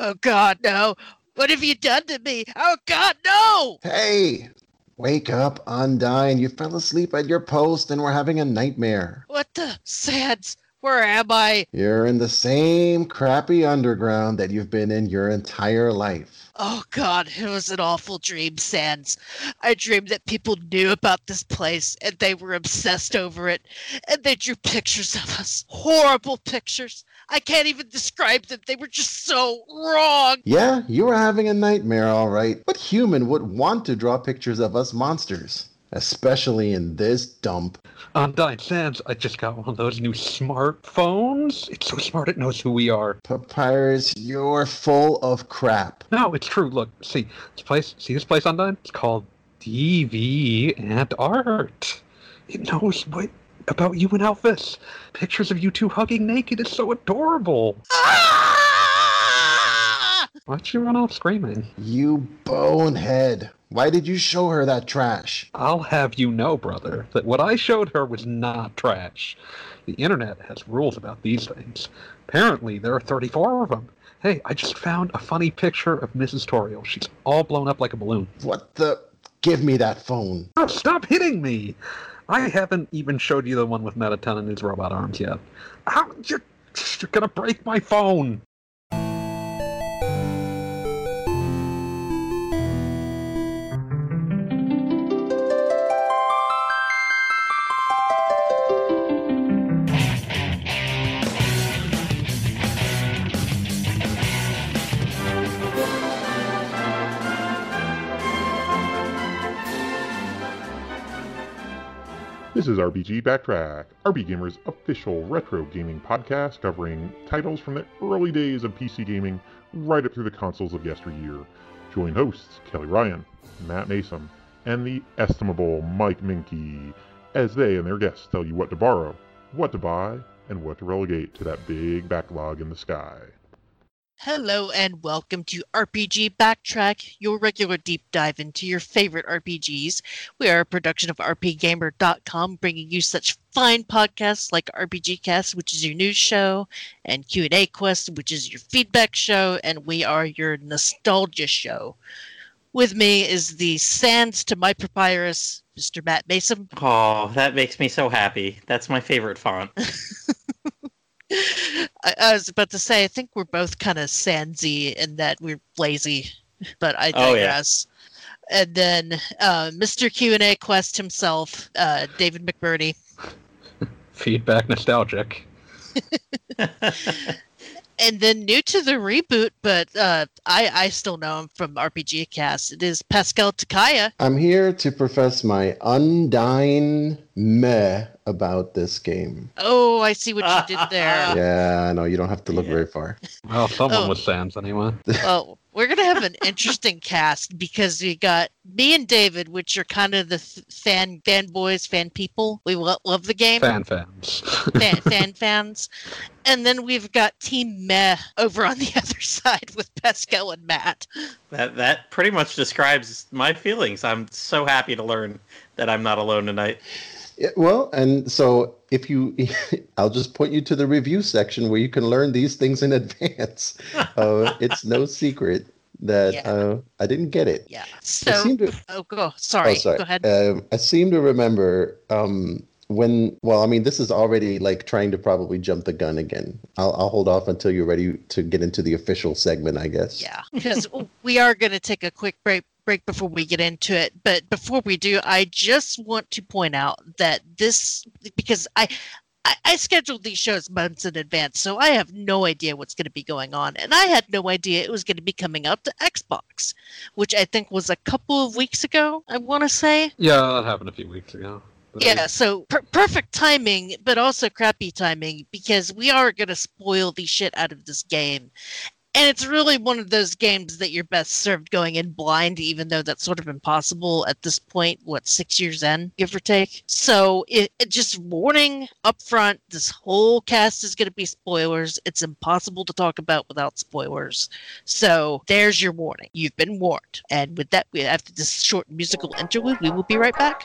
Oh God, no! What have you done to me? Oh God, no! Hey, wake up, Undyne. You fell asleep at your post and we're having a nightmare. What the Sans? Where am I? You're in the same crappy underground that you've been in your entire life. Oh God, it was an awful dream, Sans. I dreamed that people knew about this place and they were obsessed over it. And they drew pictures of us. Horrible pictures. I can't even describe them. They were just so wrong. Yeah, you were having a nightmare, all right. What human would want to draw pictures of us monsters? Especially in this dump. Undyne Sans, I just got one of those new smartphones. It's so smart it knows who we are. Papyrus, you're full of crap. No, it's true. Look, see this place. See this place, Undyne? It's called DeviantArt. It knows what about you and Alphys. Pictures of you two hugging naked is so adorable. Ah! Why'd you run off screaming? You bonehead. Why did you show her that trash? I'll have you know, brother, that what I showed her was not trash. The internet has rules about these things. Apparently, there are 34 of them. Hey, I just found a funny picture of Mrs. Toriel. She's all blown up like a balloon. What the? Give me that phone. Oh, stop hitting me! I haven't even showed you the one with Mettaton and his robot arms yet. How? You're, you're gonna break my phone! This is RPG Backtrack, RP Gamer's official retro gaming podcast covering titles from the early days of PC gaming right up through the consoles of yesteryear. Join hosts Kelly Ryan, Matt Mason, and the estimable Mike Minky as they and their guests tell you what to borrow, what to buy, and what to relegate to that big backlog in the sky. Hello and welcome to RPG Backtrack, your regular deep dive into your favorite RPGs. We are a production of RPGamer.com, bringing you such fine podcasts like RPG Cast, which is your news show, and Q&A Quest, which is your feedback show, and we are your nostalgia show. With me is the Sans to my papyrus, Mr. Matt Mason. Oh, that makes me so happy. That's my favorite font. I, I was about to say, I think we're both kind of sandsy in that we're lazy, but I Oh, yeah. digress. And then uh, Mr. Q and A Quest himself, uh, David McBurney, Feedback nostalgic. and then new to the reboot, but uh, I I still know him from RPG Cast. It is Pascal Takaya. I'm here to profess my undying meh about this game. Oh, I see what you did there. Yeah, no, you don't have to look Yeah. very far. Well, someone Oh. was Sans anyway. well, we're gonna have an interesting cast because we got me and David, which are kind of the f- fan fanboys, fan people. We lo- love the game. Fan fans. fan, fan fans. And then we've got Team Meh over on the other side with Pascal and Matt. that that pretty much describes my feelings. I'm so happy to learn that I'm not alone tonight. Yeah, well, and so if you, I'll just point you to the review section where you can learn these things in advance. Uh, it's no secret that Yeah. uh, I didn't get it. Yeah. So, to, oh, go. Sorry. oh, sorry. Go ahead. Um, I seem to remember um, when. Well, I mean, this is already like trying to probably jump the gun again. I'll, I'll hold off until you're ready to get into the official segment, I guess. yeah, because we are going to take a quick break break before we get into it. But before we do, I just want to point out that this because I. I, I scheduled these shows months in advance, so I have no idea what's going to be going on. And I had no idea it was going to be coming out to Xbox, which I think was a couple of weeks ago, I want to say. yeah, that happened a few weeks ago. But Yeah, so per- perfect timing, but also crappy timing because we are going to spoil the shit out of this game. And it's really one of those games that you're best served going in blind, even though that's sort of impossible at this point, what, six years in, give or take? So, it, it just warning up front this whole cast is going to be spoilers. It's impossible to talk about without spoilers. So, there's your warning. You've been warned. And with that, we after this short musical interlude, we will be right back.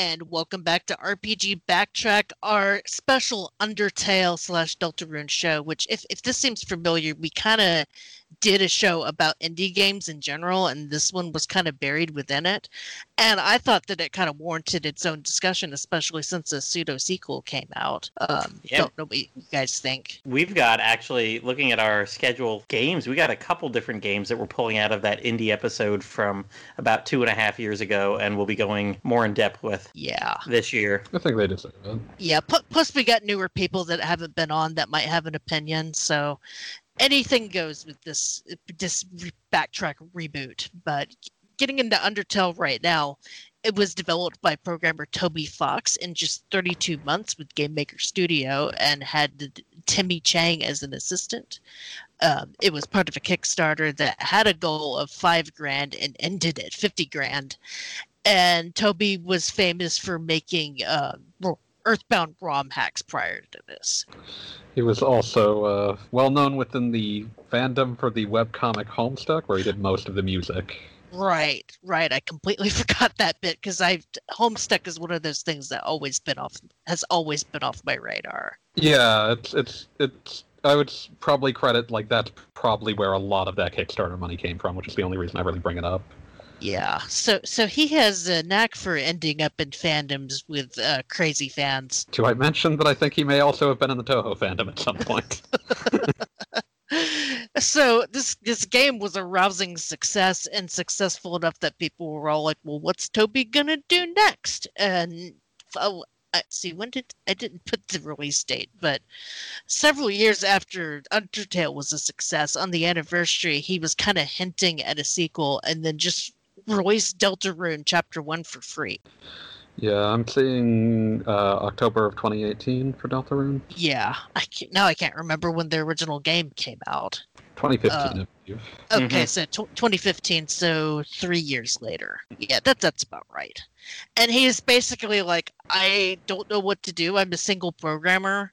And welcome back to RPG Backtrack, our special Undertale slash Deltarune show. Which, if if this seems familiar, we kind of did a show about indie games in general, and this one was kind of buried within it. And I thought that it kind of warranted its own discussion, especially since a pseudo sequel came out. Um, Yeah. Don't know what you guys think. We've got actually looking at our schedule games, we got a couple different games that we're pulling out of that indie episode from about two and a half years ago, and we'll be going more in depth with Yeah. this year. I think they deserve it. Yeah, pu- plus we got newer people that haven't been on that might have an opinion. So anything goes with this this backtrack reboot. But getting into Undertale right now, it was developed by programmer Toby Fox in just 32 months with Game Maker Studio and had Temmie Chang as an assistant. Um, it was part of a Kickstarter that had a goal of five grand and ended at 50 grand. And Toby was famous for making uh, Earthbound ROM hacks prior to this. He was also uh, well known within the fandom for the webcomic Homestuck, where he did most of the music. Right, right. I completely forgot that bit because I Homestuck is one of those things that always been off has always been off my radar. Yeah, it's it's it's. I would probably credit like that's probably where a lot of that Kickstarter money came from, which is the only reason I really bring it up. Yeah. So so he has a knack for ending up in fandoms with uh, crazy fans. Do I mention that I think he may also have been in the Touhou fandom at some point? so this this game was a rousing success and successful enough that people were all like, "Well, what's Toby gonna do next?" And oh, I, see, when did I didn't put the release date, but several years after Undertale was a success, on the anniversary, he was kind of hinting at a sequel, and then just released Deltarune Chapter One for free. yeah, I'm seeing uh, October of 2018 for Deltarune. Yeah, I can't, now I can't remember when the original game came out. 2015, Uh, I believe. Okay, Mhm. so tw 2015, so three years later. Yeah, that that's about right. And he's basically like, I don't know what to do. I'm a single programmer.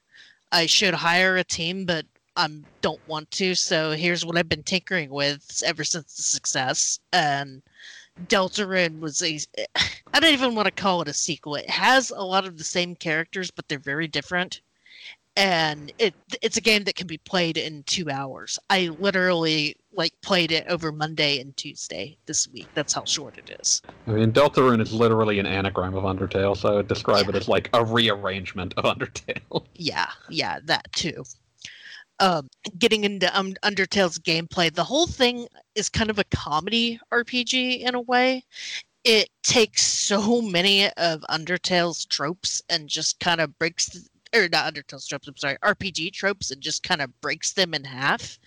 I should hire a team, but I don't want to. So here's what I've been tinkering with ever since the success. And Deltarune was a. I don't even want to call it a sequel. It has a lot of the same characters, but they're very different and it it's a game that can be played in two hours. I literally like played it over Monday and Tuesday this week. That's how short it is. I mean, Deltarune is literally an anagram of Undertale, so I would describe it as like a rearrangement of Undertale. Yeah, yeah, that too. Um, getting into um, Undertale's gameplay, the whole thing is kind of a comedy RPG in a way. It takes so many of Undertale's tropes and just kind of breaks, or not Undertale's tropes. I'm sorry, RPG tropes, and just kind of breaks them in half,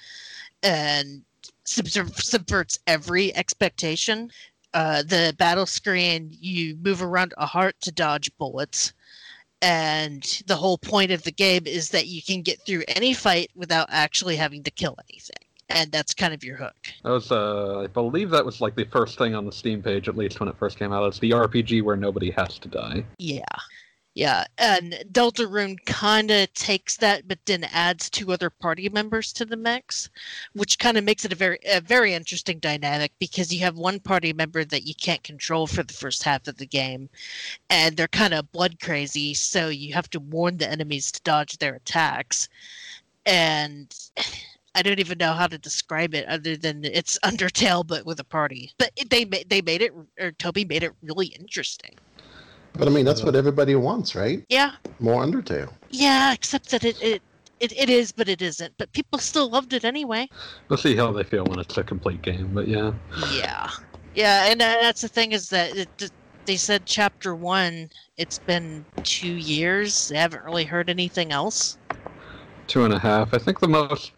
and subver- subverts every expectation. Uh, the battle screen, you move around a heart to dodge bullets and the whole point of the game is that you can get through any fight without actually having to kill anything and that's kind of your hook That was, uh, I believe that was like the first thing on the Steam page, at least when it first came out. It's the RPG where nobody has to die. yeah yeah and deltarune kind of takes that but then adds two other party members to the mix which kind of makes it a very a very interesting dynamic because you have one party member that you can't control for the first half of the game and they're kind of blood crazy so you have to warn the enemies to dodge their attacks and I don't even know how to describe it other than it's Undertale but with a party. But they they made it or Toby made it really interesting. But I mean, that's what everybody wants, right? Yeah, More Undertale. yeah. Except that it it, it, it is, but it isn't. But people still loved it anyway. We'll see how they feel when it's a complete game, but yeah. Yeah, yeah. And uh, that's the thing is that it, they said chapter one. It's been two years. They haven't really heard anything else. Two and a half. I think the most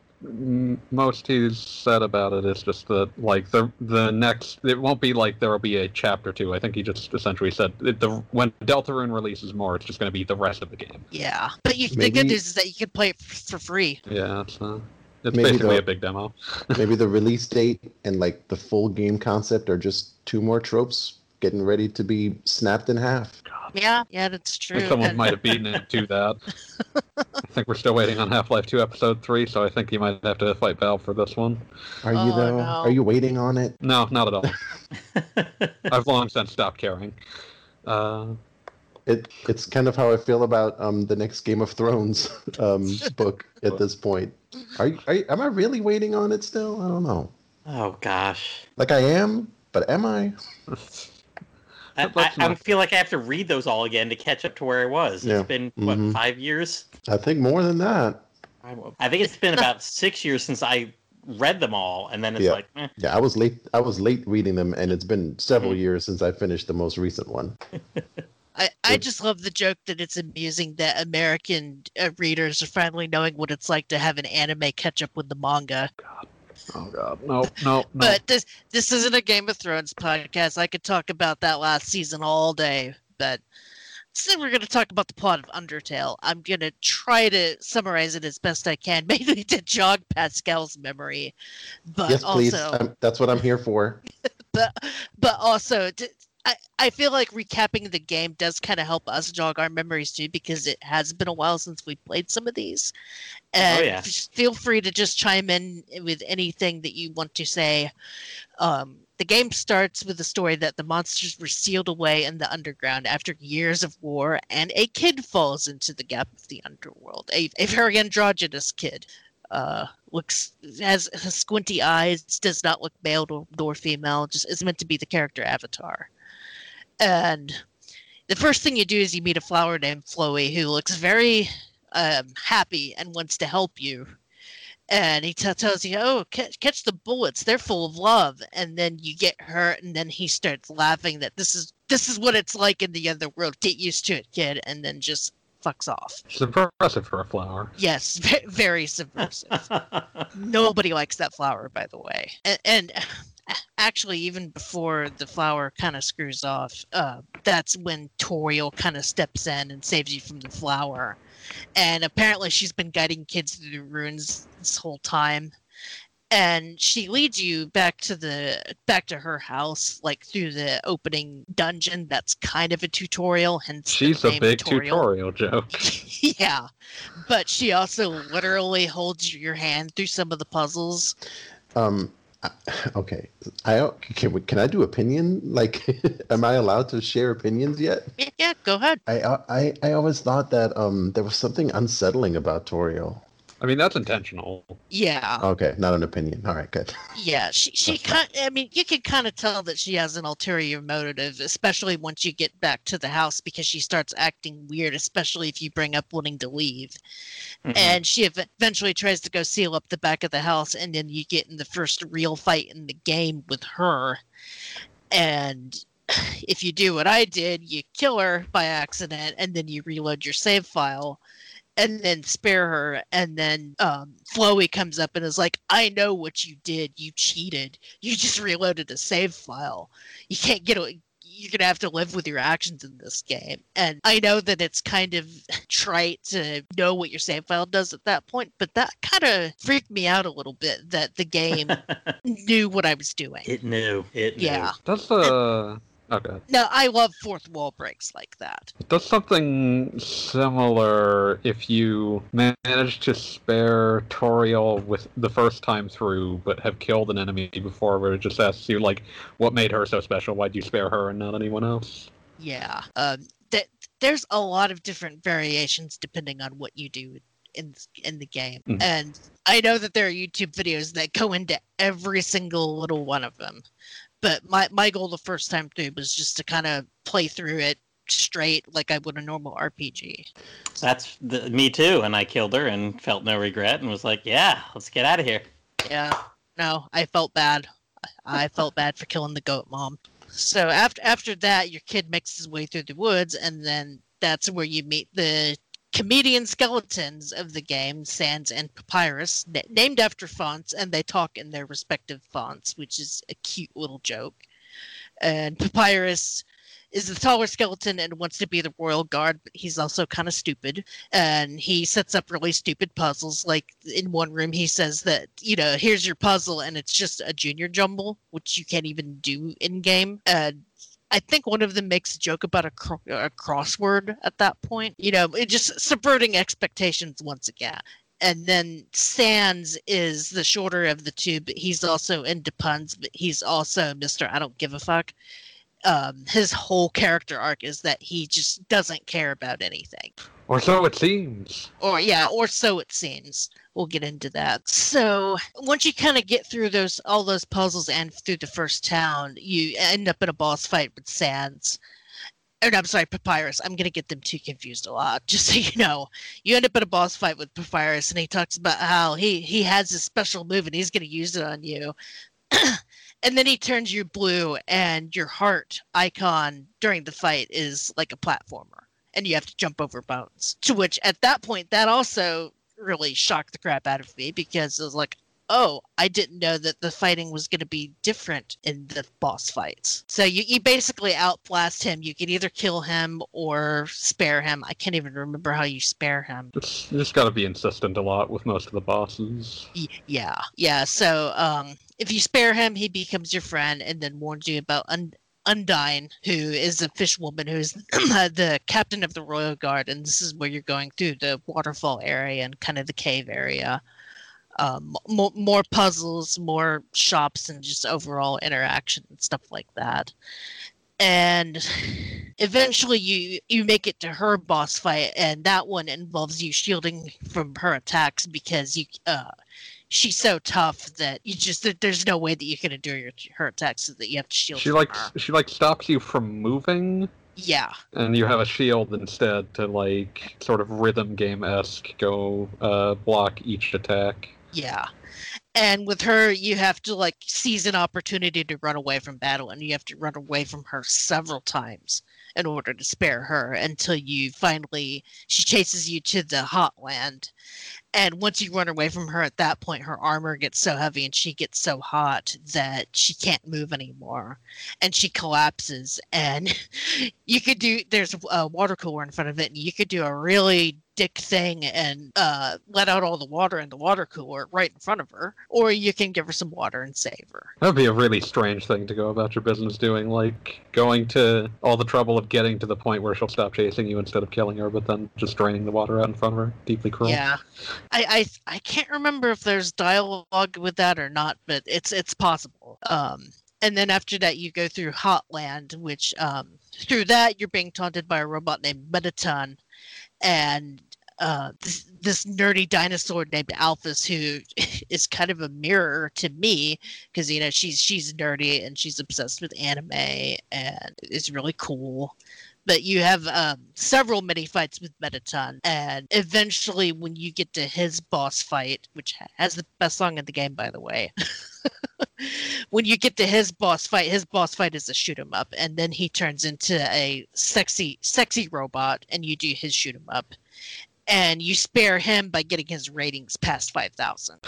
most he's said about it is just that like the the next it won't be like there will be a chapter two. I think he just essentially said it, the when Deltarune releases more, it's just going to be the rest of the game. Yeah, but you, the good news is that you can play it for free. Yeah, it's uh, it's basically the- a big demo. Maybe the release date and like the full game concept are just two more tropes getting ready to be snapped in half. Yeah, yeah, that's I true. think someone might have beaten it to that. I think we're still waiting on Half Life Two Episode Three, so I think you might have to fight Valve for this one. Are you Oh, though? no. Are you waiting on it? No, not at all. I've long since stopped caring. Uh, It it's kind of how I feel about um the next Game of Thrones um book at this point. Are you, are you am I really waiting on it still? I don't know. oh gosh. Like I am, but am I? I, I, I feel like I have to read those all again to catch up to where I was. Yeah. It's been what Mhm. five years? I think more than that. I I think it's been about six years since I read them all, and then it's Yeah. like, eh. Yeah, I was late. I was late reading them, and it's been several Mhm. years since I finished the most recent one. I, I just love the joke that it's amusing that American uh, readers are finally knowing what it's like to have an anime catch up with the manga. Oh god, no, no, no. But this this isn't a Game of Thrones podcast. I could talk about that last season all day, but instead we're going to talk about the plot of Undertale. I'm going to try to summarize it as best I can, mainly to jog Pascal's memory, but yes, please. also Um, that's what I'm here for. but but also to, I, I feel like recapping the game does kind of help us jog our memories too because it has been a while since we played some of these and yeah. just feel free to just chime in with anything that you want to say um, the game starts with the story that the monsters were sealed away in the underground after years of war and a kid falls into the gap of the underworld a, a very androgynous kid uh, looks has, has squinty eyes, does not look male nor, nor female, just is meant to be the character avatar. And the first thing you do is you meet a flower named Flowey who looks very um, happy and wants to help you. And he t- tells you, "Oh, catch, catch the bullets; they're full of love." And then you get hurt, and then he starts laughing that this is this is what it's like in the other world. Get used to it, kid. And then just fucks off. Subversive for a flower. Yes, very subversive. Nobody likes that flower, by the way. And, and actually, even before the flower kind of screws off, uh, that's when Toriel kind of steps in and saves you from the flower. And apparently, she's been guiding kids through the ruins this whole time. And she leads you back to the back to her house, like through the opening dungeon. That's kind of a tutorial, hence the She's a big tutorial. tutorial joke. yeah, but she also literally holds your hand through some of the puzzles. Um, I- okay. I can can I do opinion? Like, am I allowed to share opinions yet? Yeah, yeah go ahead. I I I always thought that um there was something unsettling about Toriel. I mean, that's intentional. Yeah, Okay, not an opinion. All right, good. yeah. She she kind. I mean, you can kind of tell that she has an ulterior motive, especially once you get back to the house because she starts acting weird, especially if you bring up wanting to leave. Mhm. and she ev- eventually tries to go seal up the back of the house and then you get in the first real fight in the game with her and if you do what i did you kill her by accident and then you reload your save file and then spare her and then um Flowey comes up and is like i know what you did you cheated you just reloaded a save file you can't get a you're gonna have to live with your actions in this game. And I know that it's kind of trite to know what your save file does at that point, but that kind of freaked me out a little bit that the game knew what I was doing. it knew. It knew. Yeah. That's uh okay. No, I love fourth wall breaks like that. It Does something similar if you manage to spare Toriel with the first time through, but have killed an enemy before, where it just asks you like, what made her so special? Why'd you spare her and not anyone else? Yeah. Um, th- there's a lot of different variations depending on what you do in in the game, Mhm. and I know that there are YouTube videos that go into every single little one of them. But my my goal the first time through was just to kind of play through it straight like I would a normal RPG. That's the, me too. And I killed her and felt no regret and was like, yeah, let's get out of here. Yeah. No, I felt bad. I felt bad for killing the goat mom. So after after that, your kid makes his way through the woods, and then that's where you meet the comedian skeletons of the game, Sans and Papyrus, na- named after fonts, and they talk in their respective fonts, which is a cute little joke. And Papyrus is the taller skeleton and wants to be the royal guard, but he's also kind of stupid. And he sets up really stupid puzzles. Like in one room, he says that, you know, here's your puzzle, and it's just a junior jumble, which you can't even do in game. And I think one of them makes a joke about a, cro- a crossword at that point. You know, it just subverting expectations once again. And then Sans is the shorter of the two, but he's also into puns, but he's also Mr. I don't give a fuck um, his whole character arc is that he just doesn't care about anything. Or so it seems. Or yeah, or so it seems. We'll get into that. So once you kind of get through those all those puzzles and through the first town, you end up in a boss fight with Sans. Or no, I'm sorry, Papyrus. I'm gonna get them too confused a lot. Just so you know, you end up in a boss fight with Papyrus, and he talks about how he he has a special move and he's gonna use it on you. and then he turns you blue and your heart icon during the fight is like a platformer and you have to jump over bones. To which at that point that also really shocked the crap out of me because it was like oh i didn't know that the fighting was going to be different in the boss fights. So you, you basically outblast him. You can either kill him or spare him. I can't even remember how you spare him. It's, you just got to be insistent a lot with most of the bosses. Yeah. Yeah so um if you spare him he becomes your friend and then warns you about Un- Undyne, who is a fish woman who is the captain of the royal guard and this is where you're going through the waterfall area and kind of the cave area. Um, more, more puzzles more shops and just overall interaction and stuff like that. And eventually you you make it to her boss fight and that one involves you shielding from her attacks because you uh she's so tough that you just that there's no way that you can endure your, her attacks so that you have to shield She like her. she like stops you from moving, yeah and you have a shield instead to like sort of rhythm game esque go uh, block each attack. Yeah. And with her, you have to like seize an opportunity to run away from battle, and you have to run away from her several times in order to spare her until you finally she chases you to the hot land. And once you run away from her at that point, her armor gets so heavy and she gets so hot that she can't move anymore. And she collapses. And you could do there's a water cooler in front of it, and you could do a really dick thing and uh, let out all the water in the water cooler right in front of her, or you can give her some water and save her. That'd be a really strange thing to go about your business doing, like going to all the trouble of getting to the point where she'll stop chasing you instead of killing her, but then just draining the water out in front of her. Deeply cruel. Yeah, I, I I can't remember if there's dialogue with that or not, but it's it's possible. Um, and then after that, you go through Hotland, which um, through that you're being taunted by a robot named Mettaton, and uh, this, this nerdy dinosaur named Alphys, who is kind of a mirror to me, because you know she's she's nerdy and she's obsessed with anime and is really cool. But you have um, several mini fights with Mettaton, and eventually, when you get to his boss fight, which has the best song in the game, by the way, when you get to his boss fight, his boss fight is a shoot 'em up, and then he turns into a sexy, sexy robot, and you do his shoot 'em up, and you spare him by getting his ratings past five thousand.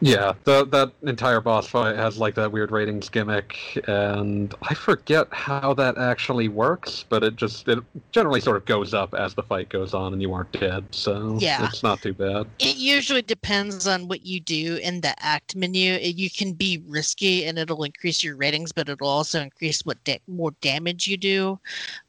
Yeah, the, that entire boss fight has like that weird ratings gimmick, and I forget how that actually works, but it just it generally sort of goes up as the fight goes on, and you aren't dead, so Yeah. it's not too bad. It usually depends on what you do in the act menu. You can be risky and it'll increase your ratings, but it'll also increase what da- more damage you do.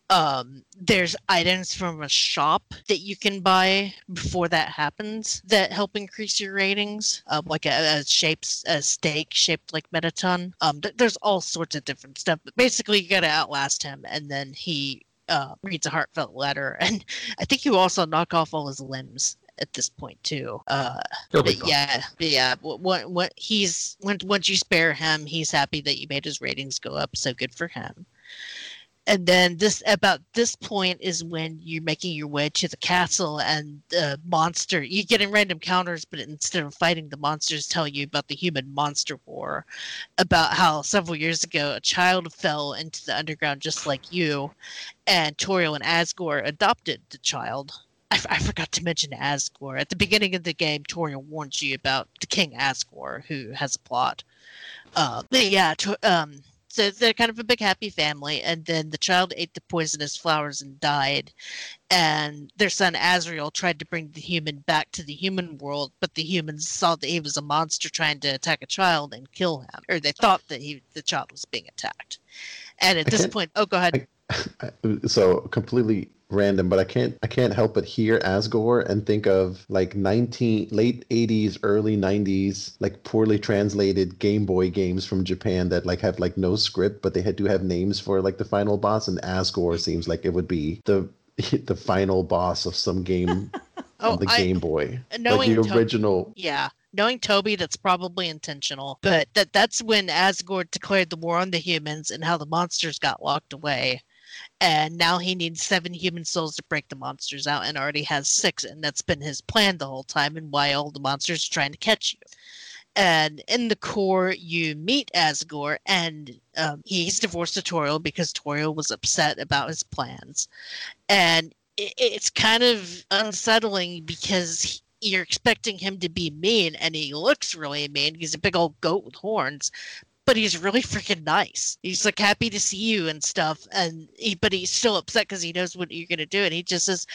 Um, there's items from a shop that you can buy before that happens that help increase your ratings, um, like a, a shapes a stake shaped like Mettaton. Um, th- there's all sorts of different stuff, but basically you gotta outlast him, and then he uh, reads a heartfelt letter, and I think you also knock off all his limbs at this point too. Uh, but yeah, but yeah. What what he's when once you spare him, he's happy that you made his ratings go up. So good for him. And then this about this point is when you're making your way to the castle and the monster you get in random counters but instead of fighting the monsters tell you about the human monster war about how several years ago a child fell into the underground just like you and toriel and asgore adopted the child I, f- I forgot to mention Asgore. At the beginning of the game, Toriel warns you about the King Asgore, who has a plot. Uh, but yeah, to, um, so they're kind of a big happy family. And then the child ate the poisonous flowers and died. And their son Asriel tried to bring the human back to the human world, but the humans saw that he was a monster trying to attack a child and kill him, or they thought that he the child was being attacked. And at I this point, oh, go ahead. so completely random, but I can't I can't help but hear Asgore and think of like 19 late 80s, early 90s, like poorly translated Game Boy games from Japan that like have like no script, but they had do have names for like the final boss, and Asgore seems like it would be the the final boss of some game Oh, on the I, Game Boy. Like knowing the To- original Yeah, knowing Toby, that's probably intentional. But that that's when Asgore declared the war on the humans and how the monsters got locked away. And now he needs seven human souls to break the monsters out and already has six. And that's been his plan the whole time and why all the monsters are trying to catch you. And in the core, you meet Asgore, and um, he's divorced to Toriel because Toriel was upset about his plans. And it, it's kind of unsettling because he- you're expecting him to be mean and he looks really mean he's a big old goat with horns but he's really freaking nice. He's like happy to see you and stuff and he, but he's still upset because he knows what you're going to do and he just says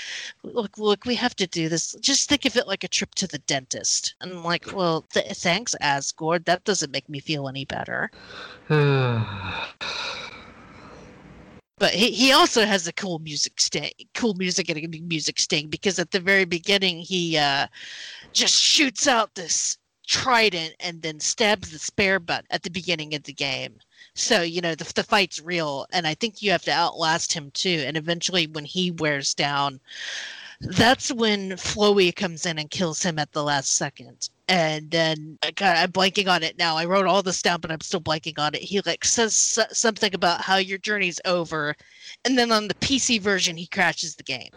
look look we have to do this. Just think of it like a trip to the dentist. And i'm like well th- thanks asgore. That doesn't make me feel any better. But he, he also has a cool music sting cool music and a music sting because at the very beginning he uh just shoots out this trident and then stabs the spare button at the beginning of the game so you know the, the fight's real and i think you have to outlast him too and eventually when he wears down that's when Flowey comes in and kills him at the last second. And then God, I'm blanking on it now. I wrote all this down, but I'm still blanking on it. He like says something about how your journey's over, and then on the PC version, he crashes the game.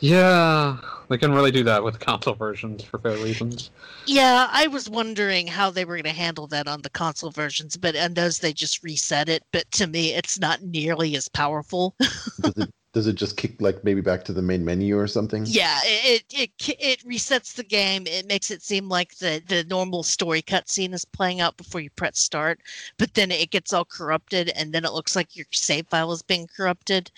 yeah, they can really do that with console versions for fair reasons. Yeah, I was wondering how they were going to handle that on the console versions, but on those they just reset it. But to me, it's not nearly as powerful. does it, does it just kick like maybe back to the main menu or something? Yeah, it, it it resets the game. It makes it seem like the the normal story cutscene is playing out before you press start, but then it gets all corrupted, and then it looks like your save file is being corrupted,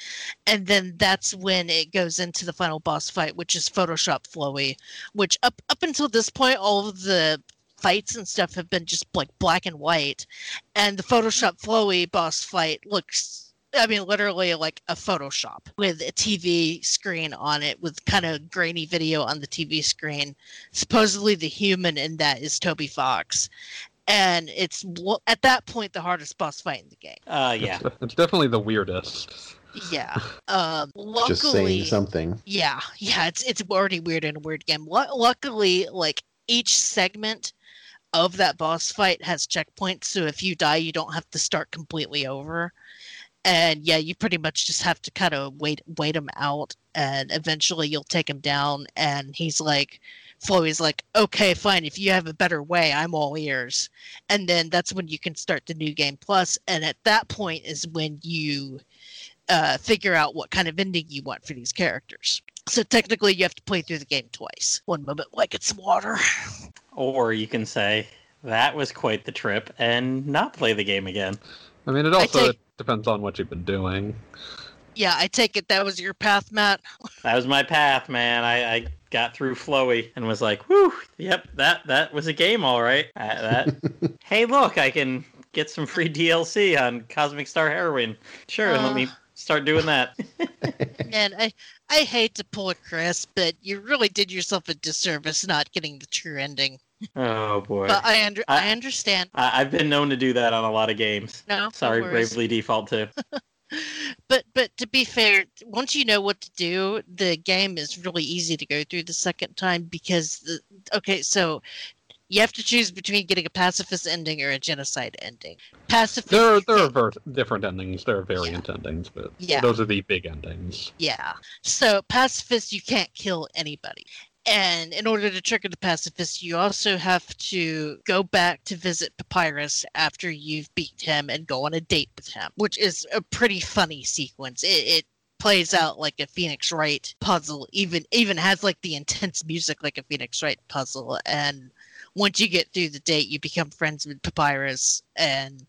and then that's when it goes into the final boss fight, which is Photoshop Flowey, which up up until this point, all of the fights and stuff have been just like black and white, and the Photoshop Flowey boss fight looks I mean, literally like a Photoshop with a TV screen on it with kind of grainy video on the TV screen. Supposedly, the human in that is Toby Fox. And it's at that point the hardest boss fight in the game. Uh, yeah. It's, it's definitely the weirdest. Yeah. Um, luckily, Just saying something. yeah, yeah, it's it's already weird in a weird game. Lu- luckily, like each segment of that boss fight has checkpoints, so if you die, you don't have to start completely over. And yeah, you pretty much just have to kind of wait wait him out, and eventually you'll take him down. And he's like, Flowey's like, okay, fine. If you have a better way, I'm all ears. And then that's when you can start the new game plus. And at that point is when you uh, figure out what kind of ending you want for these characters. So technically, you have to play through the game twice. One moment, like it's some water. Or you can say, that was quite the trip, and not play the game again. I mean, it also take- depends on what you've been doing. Yeah, I take it that was your path, Matt. That was my path, man. I, I got through Flowey and was like, whew, yep, that, that was a game, all right. Uh, that, hey, look, I can get some free DLC on Cosmic Star Heroine. Sure, Uh. let me start doing that. And I, I hate to pull a Chris, but you really did yourself a disservice not getting the true ending. Oh, boy. But I under, I, I- understand. I, I've been known to do that on a lot of games. No, no Sorry, worries. Bravely Default too. But but to be fair, once you know what to do, the game is really easy to go through the second time because the okay, so You have to choose between getting a pacifist ending or a genocide ending. Pacifist. There are there are ver- different endings. There are variant endings, but Yeah. those are the big endings. Yeah. So pacifist, you can't kill anybody. And in order to trigger the pacifist, you also have to go back to visit Papyrus after you've beat him and go on a date with him, which is a pretty funny sequence. It, it plays out like a Phoenix Wright puzzle, even even has like the intense music like a Phoenix Wright puzzle. And once you get through the date, you become friends with Papyrus and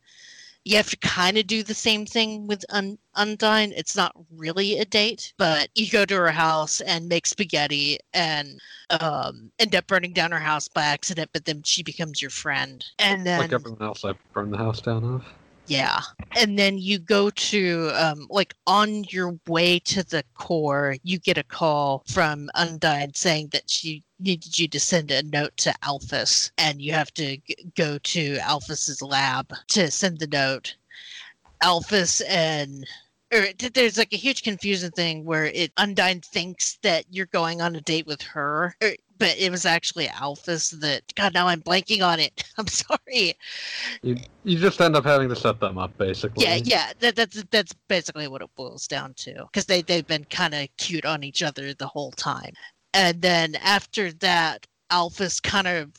you have to kind of do the same thing with Un- Undyne. It's not really a date, but you go to her house and make spaghetti and um, end up burning down her house by accident, but then she becomes your friend. And then, like everyone else I burned the house down of. Yeah. And then you go to, um, like, on your way to the core, you get a call from Undyne saying that she needed you to send a note to Alphys, and you have to g- go to Alphys's lab to send the note. Alphys and or there's like a huge confusion thing where it Undyne thinks that you're going on a date with her, or, but it was actually Alphys that. God, now I'm blanking on it. I'm sorry. You you just end up having to set them up basically. Yeah, yeah, that, that's that's basically what it boils down to. Because they they've been kind of cute on each other the whole time, and then after that, Alphys kind of.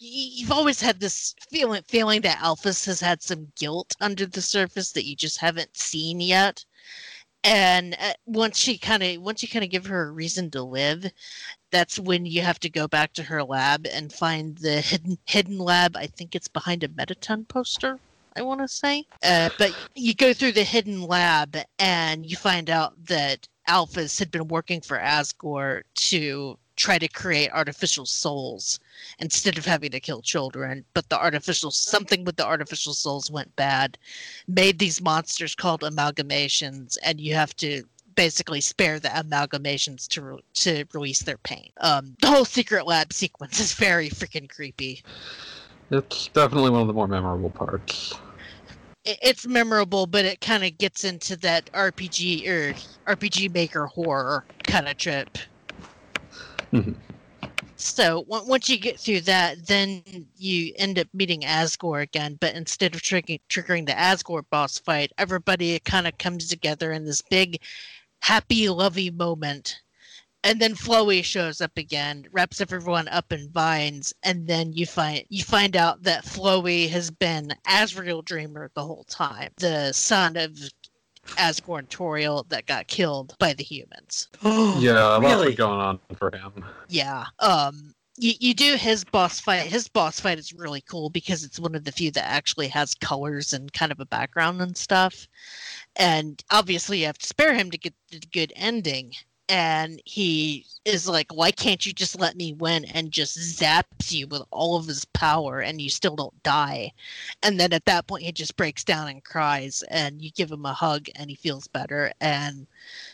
You've always had this feeling feeling that Alphys has had some guilt under the surface that you just haven't seen yet. And uh, once she kind of once you kind of give her a reason to live, that's when you have to go back to her lab and find the hidden hidden lab. I think it's behind a Mettaton poster. I want to say. Uh, but you go through the hidden lab and you find out that Alphys had been working for Asgore to try to create artificial souls instead of having to kill children. But the artificial something with the artificial souls went bad, made these monsters called amalgamations, and you have to basically spare the amalgamations to re- to release their pain. Um, the whole secret lab sequence is very freaking creepy. It's definitely one of the more memorable parts. it- it's memorable, but it kind of gets into that RPG or RPG Maker horror kind of trip. Mhm. So once you get through that, then you end up meeting Asgore again. But instead of triggering, triggering the Asgore boss fight, everybody kind of comes together in this big, happy, lovey moment. And then Flowey shows up again, wraps everyone up in vines, and then you find you find out that Flowey has been Asriel Dreemurr the whole time, the son of Asgore and Toriel that got killed by the humans. Yeah, lots really? been going on for him. Yeah. Um you, you do his boss fight. His boss fight is really cool because it's one of the few that actually has colors and kind of a background and stuff. And obviously you have to spare him to get the good ending. And he is like, Why can't you just let me win and just zaps you with all of his power and you still don't die? And then at that point he just breaks down and cries and you give him a hug and he feels better. And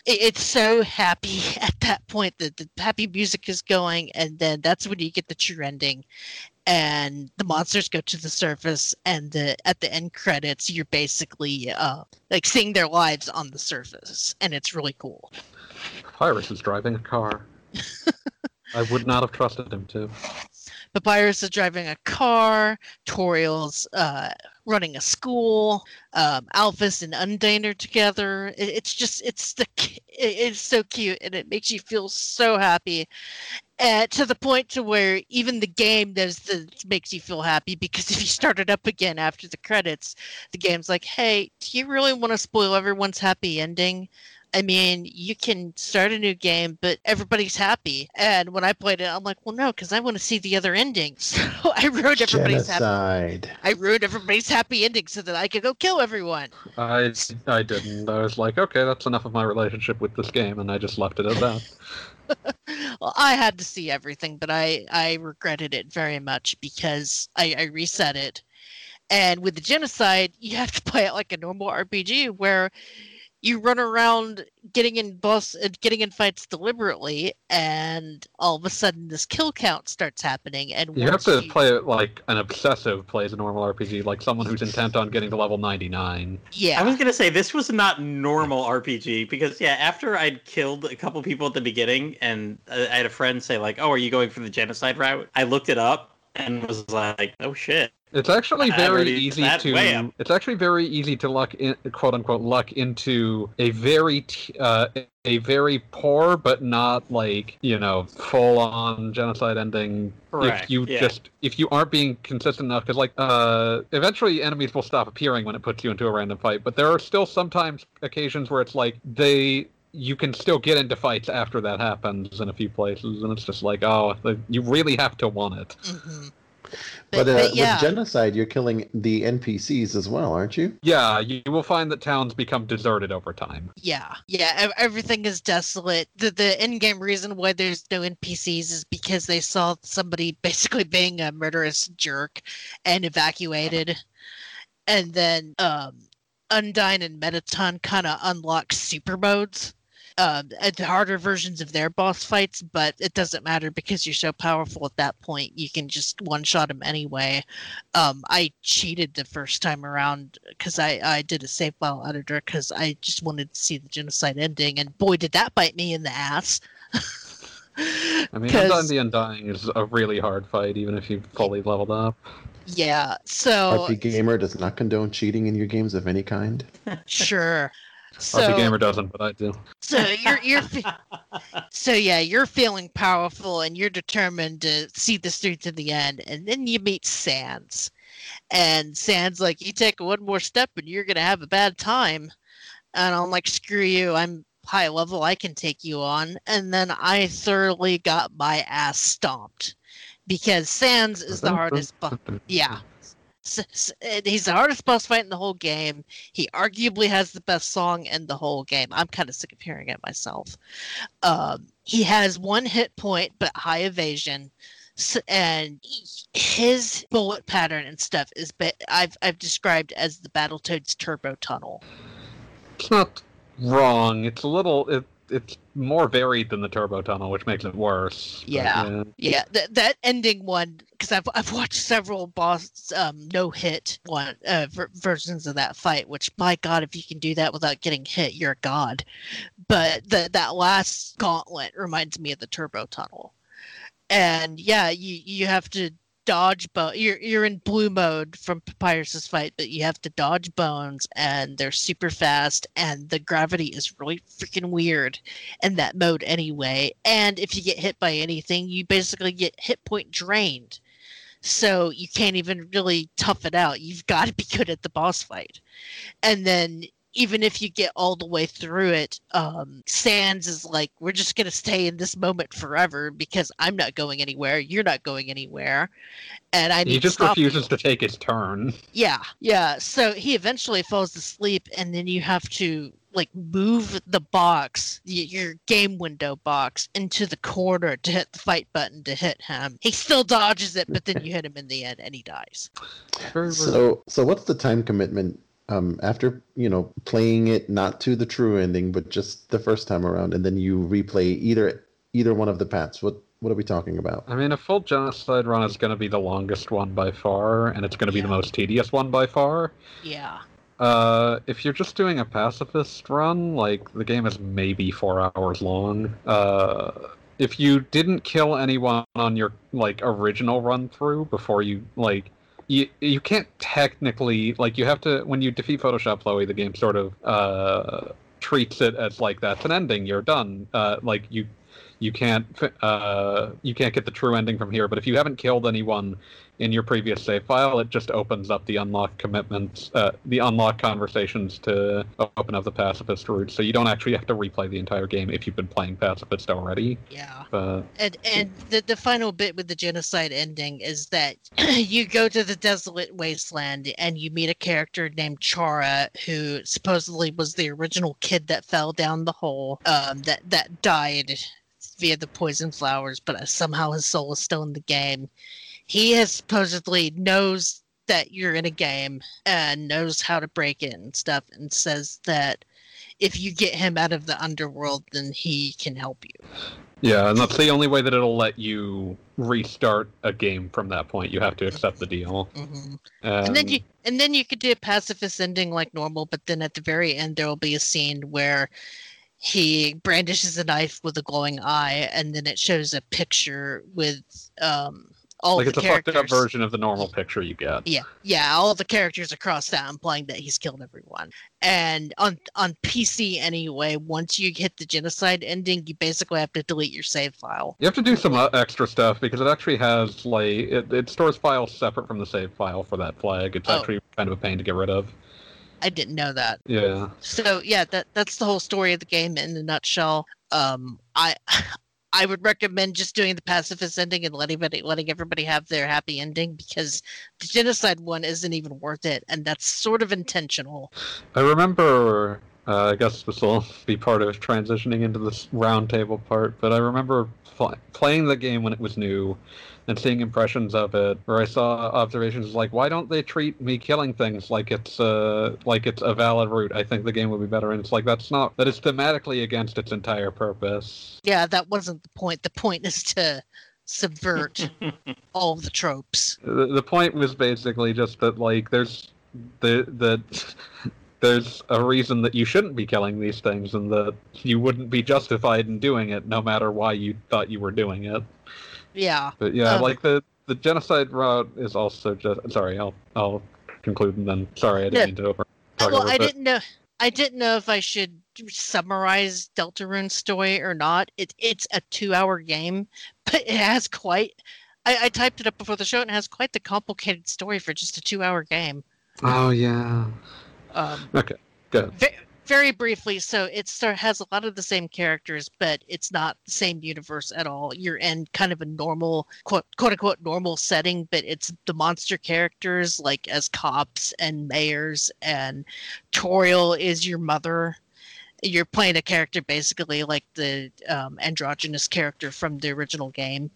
it- it's so happy at that point that the happy music is going and then that's when you get the true ending and the monsters go to the surface and the at the end credits you're basically uh like seeing their lives on the surface and it's really cool Pyrus is driving a car. I would not have trusted him to. Papyrus is driving a car, Toriel's uh, running a school, um, Alphys and Undyne are together. It, it's just, it's the, it, it's so cute and it makes you feel so happy. Uh, to the point to where even the game does the makes you feel happy because if you start it up again after the credits, the game's like, "Hey, do you really want to spoil everyone's happy ending?" I mean, you can start a new game, but everybody's happy. And when I played it, I'm like, well, no, because I want to see the other ending. So I ruined everybody's happy. Genocide. I ruined everybody's happy ending so that I could go kill everyone. I I didn't. I was like, okay, that's enough of my relationship with this game, and I just left it at that. well, I had to see everything, but I I regretted it very much because I, I reset it. And with the genocide, you have to play it like a normal RPG where you run around getting in boss uh, getting in fights deliberately and all of a sudden this kill count starts happening and You have to you- play it like an obsessive plays a normal RPG, like someone who's intent on getting to level 99. yeah I was gonna say this was not normal RPG because yeah, after I'd killed a couple people at the beginning, and uh, I had a friend say like, "Oh, are you going for the genocide route?" I looked it up. and was like, "Oh shit." It's actually very already- easy that way to. It's actually very easy to luck in, quote unquote, luck into a very, t- uh, a very poor but not like you know full on genocide ending. Correct, If you yeah. just if you aren't being consistent enough, because like uh, eventually enemies will stop appearing when it puts you into a random fight. But there are still sometimes occasions where it's like they. You can still get into fights after that happens in a few places, and it's just like, oh, you really have to want it. hmm But, But, uh, but yeah, with genocide, you're killing the NPCs as well, aren't you? Yeah, you will find that towns become deserted over time. Yeah, yeah, everything is desolate. The the in-game reason why there's no NPCs is because they saw somebody basically being a murderous jerk and evacuated. And then um Undyne and Mettaton kind of unlock super modes. Um, and harder versions of their boss fights, but it doesn't matter because you're so powerful at that point. You can just one shot them anyway. Um, I cheated the first time around because I, I did a save file editor because I just wanted to see the genocide ending, and boy, did that bite me in the ass. I mean, 'Cause- Undyne the Undying is a really hard fight, even if you've fully leveled up. yeah, so RP Gamer does not condone cheating in your games of any kind. sure. So, RP Gamer doesn't, but I do. so you're you're fe- so yeah, you're feeling powerful and you're determined to see this through to the end, and then you meet Sans, and Sans like you take one more step and you're gonna have a bad time, and I'm like screw you, I'm high level, I can take you on, and then I thoroughly got my ass stomped because Sans is the hardest. Bu- yeah. He's the hardest boss fight in the whole game. He arguably has the best song in the whole game. I'm kind of sick of hearing it myself. Um, he has one hit point, but high evasion. S and his bullet pattern and stuff is ba- I've I've described as the Battletoads turbo tunnel. It's not wrong. It's a little. It, it's more varied than the Turbo Tunnel, which makes it worse. but Yeah. Yeah, that that ending one because I've I've watched several boss um no hit one uh, ver- versions of that fight. Which my God, if you can do that without getting hit, you're a god. But the that last gauntlet reminds me of the turbo tunnel, and yeah, you you have to dodge bone. You're you're in blue mode from Papyrus's fight, but you have to dodge bones, and they're super fast, and the gravity is really freaking weird in that mode anyway. And if you get hit by anything, you basically get hit point drained. So you can't even really tough it out. You've got to be good at the boss fight. And then even if you get all the way through it, um, Sans is like, we're just going to stay in this moment forever because I'm not going anywhere. You're not going anywhere. And I need He to just you." refuses to take his turn. Yeah, yeah. So he eventually falls asleep, and then you have to like move the box, your game window box, into the corner to hit the fight button to hit him. He still dodges it, but then you hit him in the end, and he dies. So, so what's the time commitment um, after you know playing it not to the true ending, but just the first time around, and then you replay either either one of the paths? What what are we talking about? I mean, a full genocide run is going to be the longest one by far, and it's going to be the most tedious one by far. Yeah, Uh, if you're just doing a pacifist run, like the game is maybe four hours long. Uh, if you didn't kill anyone on your like original run through before you like, you you can't technically like you have to when you defeat Photoshop Flowey, the game sort of uh treats it as like that's an ending. You're done. Uh, like you you can't uh you can't get the true ending from here. But if you haven't killed anyone in your previous save file, it just opens up the unlock commitments, uh, the unlock conversations to open up the pacifist route. So you don't actually have to replay the entire game if you've been playing pacifist already. yeah. But And and the the final bit with the genocide ending is that you go to the desolate wasteland and you meet a character named Chara who supposedly was the original kid that fell down the hole um that that died via the poison flowers but somehow his soul is still in the game. He has supposedly knows that you're in a game and knows how to break it and stuff and says that if you get him out of the underworld then he can help you. yeah, and that's the only way that it'll let you restart a game from that point. You have to accept the deal. hmm And, and then you and then you could do a pacifist ending like normal but then at the very end there will be a scene where he brandishes a knife with a glowing eye and then it shows a picture with um all like the it's a fucked up version of the normal picture you get. Yeah, yeah, all the characters are crossed out, implying that he's killed everyone. And on on PC anyway, once you hit the genocide ending, you basically have to delete your save file. You have to do some uh, extra stuff because it actually has like it, it stores files separate from the save file for that flag. It's Oh. actually kind of a pain to get rid of. I didn't know that. Yeah. So yeah, that that's the whole story of the game in a nutshell. Um, I I would recommend just doing the pacifist ending and letting everybody, letting everybody have their happy ending because the genocide one isn't even worth it, and that's sort of intentional. I remember. Uh, I guess this will be part of transitioning into this roundtable part, but I remember pl- playing the game when it was new and seeing impressions of it, where I saw observations like, "Why don't they treat me killing things like it's uh like it's a valid route? I think the game would be better." And it's like that's not that is thematically against its entire purpose. Yeah, that wasn't the point. The point is to subvert all the tropes. The, the point was basically just that like there's the the there's a reason that you shouldn't be killing these things and that you wouldn't be justified in doing it no matter why you thought you were doing it. Yeah. But yeah, Um, like the the genocide route is also just sorry, I'll I'll conclude and then sorry I didn't Yeah. mean to over talk well, over I but didn't know. I didn't know if I should summarize Deltarune's story or not. It, it's a two-hour game, but it has quite. I, I typed it up before the show, and it has quite the complicated story for just a two-hour game. Oh yeah. Um, Okay. Good. ve- very briefly, so it start, has a lot of the same characters, but it's not the same universe at all. You're in kind of a normal, quote, quote unquote, normal setting, but it's the monster characters like as cops and mayors, and Toriel is your mother. You're playing a character basically like the um, androgynous character from the original game,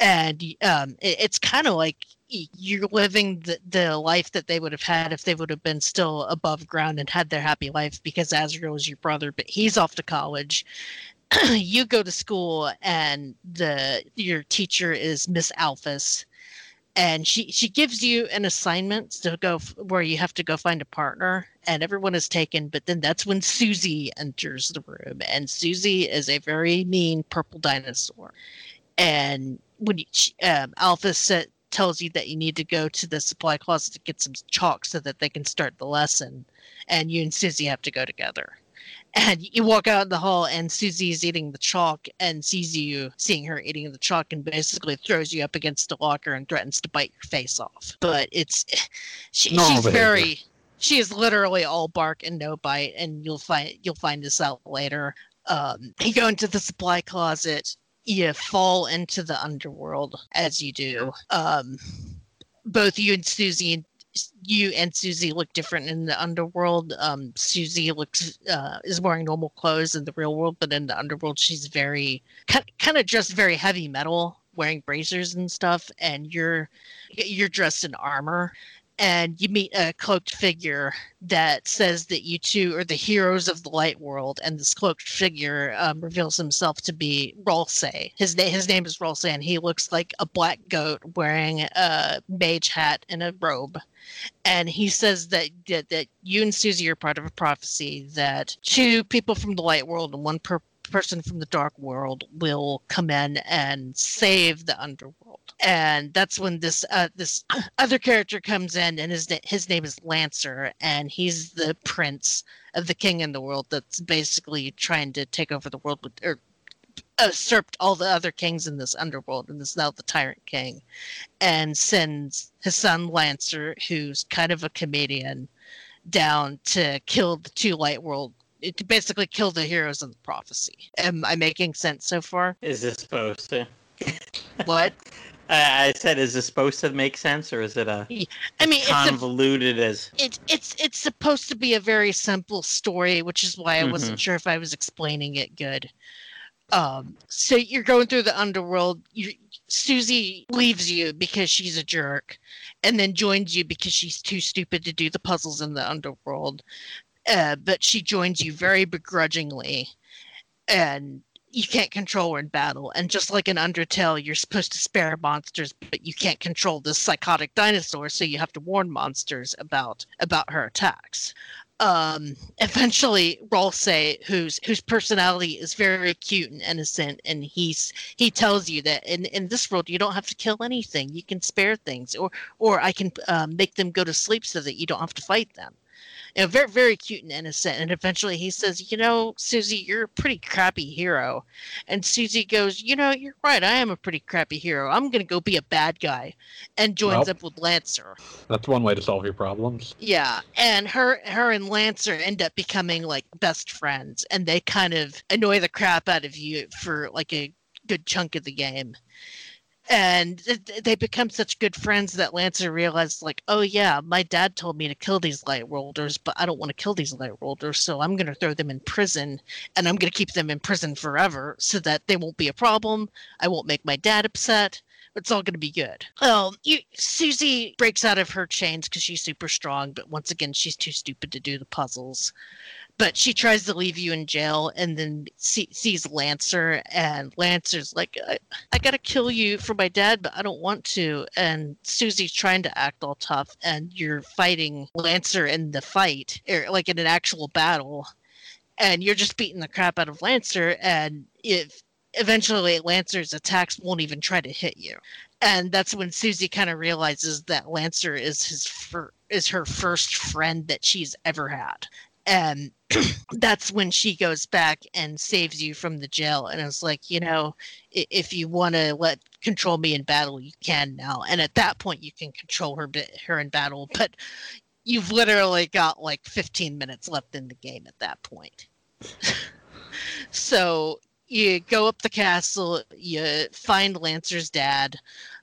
and um, it, it's kind of like you're living the, the life that they would have had if they would have been still above ground and had their happy life because Asriel is your brother, but he's off to college. you go to school and the your teacher is Miss Alphys. And she she gives you an assignment to go f- where you have to go find a partner and everyone is taken but then that's when Susie enters the room. And Susie is a very mean purple dinosaur. And when you, she- um, Alpha set, tells you that you need to go to the supply closet to get some chalk so that they can start the lesson, and you and Susie have to go together. And you walk out in the hall, and Susie is eating the chalk, and sees you seeing her eating the chalk, and basically throws you up against a locker and threatens to bite your face off. But it's she, Normal she's behavior. very she is literally all bark and no bite, and you'll find you'll find this out later. Um, you go into the supply closet you fall into the underworld as you do. Um, both you and Susie and you and Susie look different in the underworld. Um, Susie looks uh, is wearing normal clothes in the real world, but in the underworld, she's very kind of dressed very heavy metal, wearing bracers and stuff. And you're you're dressed in armor, and you meet a cloaked figure that says that you two are the heroes of the light world. And this cloaked figure um, reveals himself to be Ralsei. His name his name is Ralsei, and he looks like a black goat wearing a mage hat and a robe and he says that, that that you and Susie are part of a prophecy that two people from the light world and one per- person from the dark world will come in and save the underworld. And that's when this uh, this other character comes in, and his his name is Lancer, and he's the prince of the king in the world that's basically trying to take over the world with or usurped all the other kings in this underworld and is now the tyrant king and sends his son Lancer, who's kind of a comedian, down to kill the two light world to basically kill the heroes of the prophecy. Am I making sense so far? Is this supposed to? What? I, said, is this supposed to make sense, or is it a I mean, it's a, convoluted as? it's it's it's supposed to be a very simple story, which is why I wasn't sure if I was explaining it good. Um, so you're going through the underworld. You, Susie leaves you because she's a jerk, and then joins you because she's too stupid to do the puzzles in the underworld. Uh, but she joins you very begrudgingly, and you can't control her in battle. And just like in Undertale, you're supposed to spare monsters, but you can't control this psychotic dinosaur, so you have to warn monsters about about her attacks. um, eventually Ralsei, whose whose personality is very cute and innocent, and he's he tells you that in, in this world you don't have to kill anything. You can spare things, or or I can um, make them go to sleep so that you don't have to fight them you know, very very cute and innocent. And eventually he says, "You know, Susie, you're a pretty crappy hero." And Susie goes, "You know, you're right. I am a pretty crappy hero. I'm gonna go be a bad guy," and joins Well. up with Lancer. That's one way to solve your problems. Yeah, and her her and Lancer end up becoming like best friends, and they kind of annoy the crap out of you for like a good chunk of the game. And th- th- they become such good friends that Lancer realizes, like, oh yeah, my dad told me to kill these light worlders, but I don't want to kill these light worlders, so I'm gonna throw them in prison, and I'm gonna keep them in prison forever, so that they won't be a problem. I won't make my dad upset. It's all going to be good. Well, you, Susie breaks out of her chains because she's super strong, but once again, she's too stupid to do the puzzles. But she tries to leave you in jail and then see, sees Lancer, and Lancer's like, I, I got to kill you for my dad, but I don't want to. And Susie's trying to act all tough, and you're fighting Lancer in the fight, or like in an actual battle. And you're just beating the crap out of Lancer, and if eventually Lancer's attacks won't even try to hit you. And that's when Susie kind of realizes that Lancer is his fir- is her first friend that she's ever had. And that's when she goes back and saves you from the jail and it's like, you know, if you want to let control me in battle, you can now. And at that point you can control her her in battle, but you've literally got like 15 minutes left in the game at that point. so you go up the castle, you find Lancer's dad.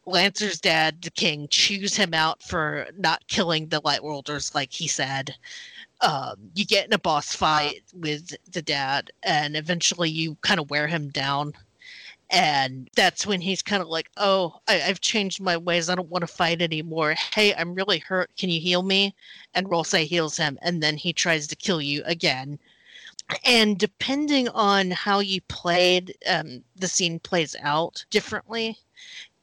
Lancer's dad, the king, chews him out for not killing the Light Worlders like he said. Um, you get in a boss fight with the dad, and eventually you kind of wear him down. And that's when he's kind of like, Oh, I, I've changed my ways. I don't want to fight anymore. Hey, I'm really hurt. Can you heal me? And Ralsei heals him, and then he tries to kill you again and depending on how you played um, the scene plays out differently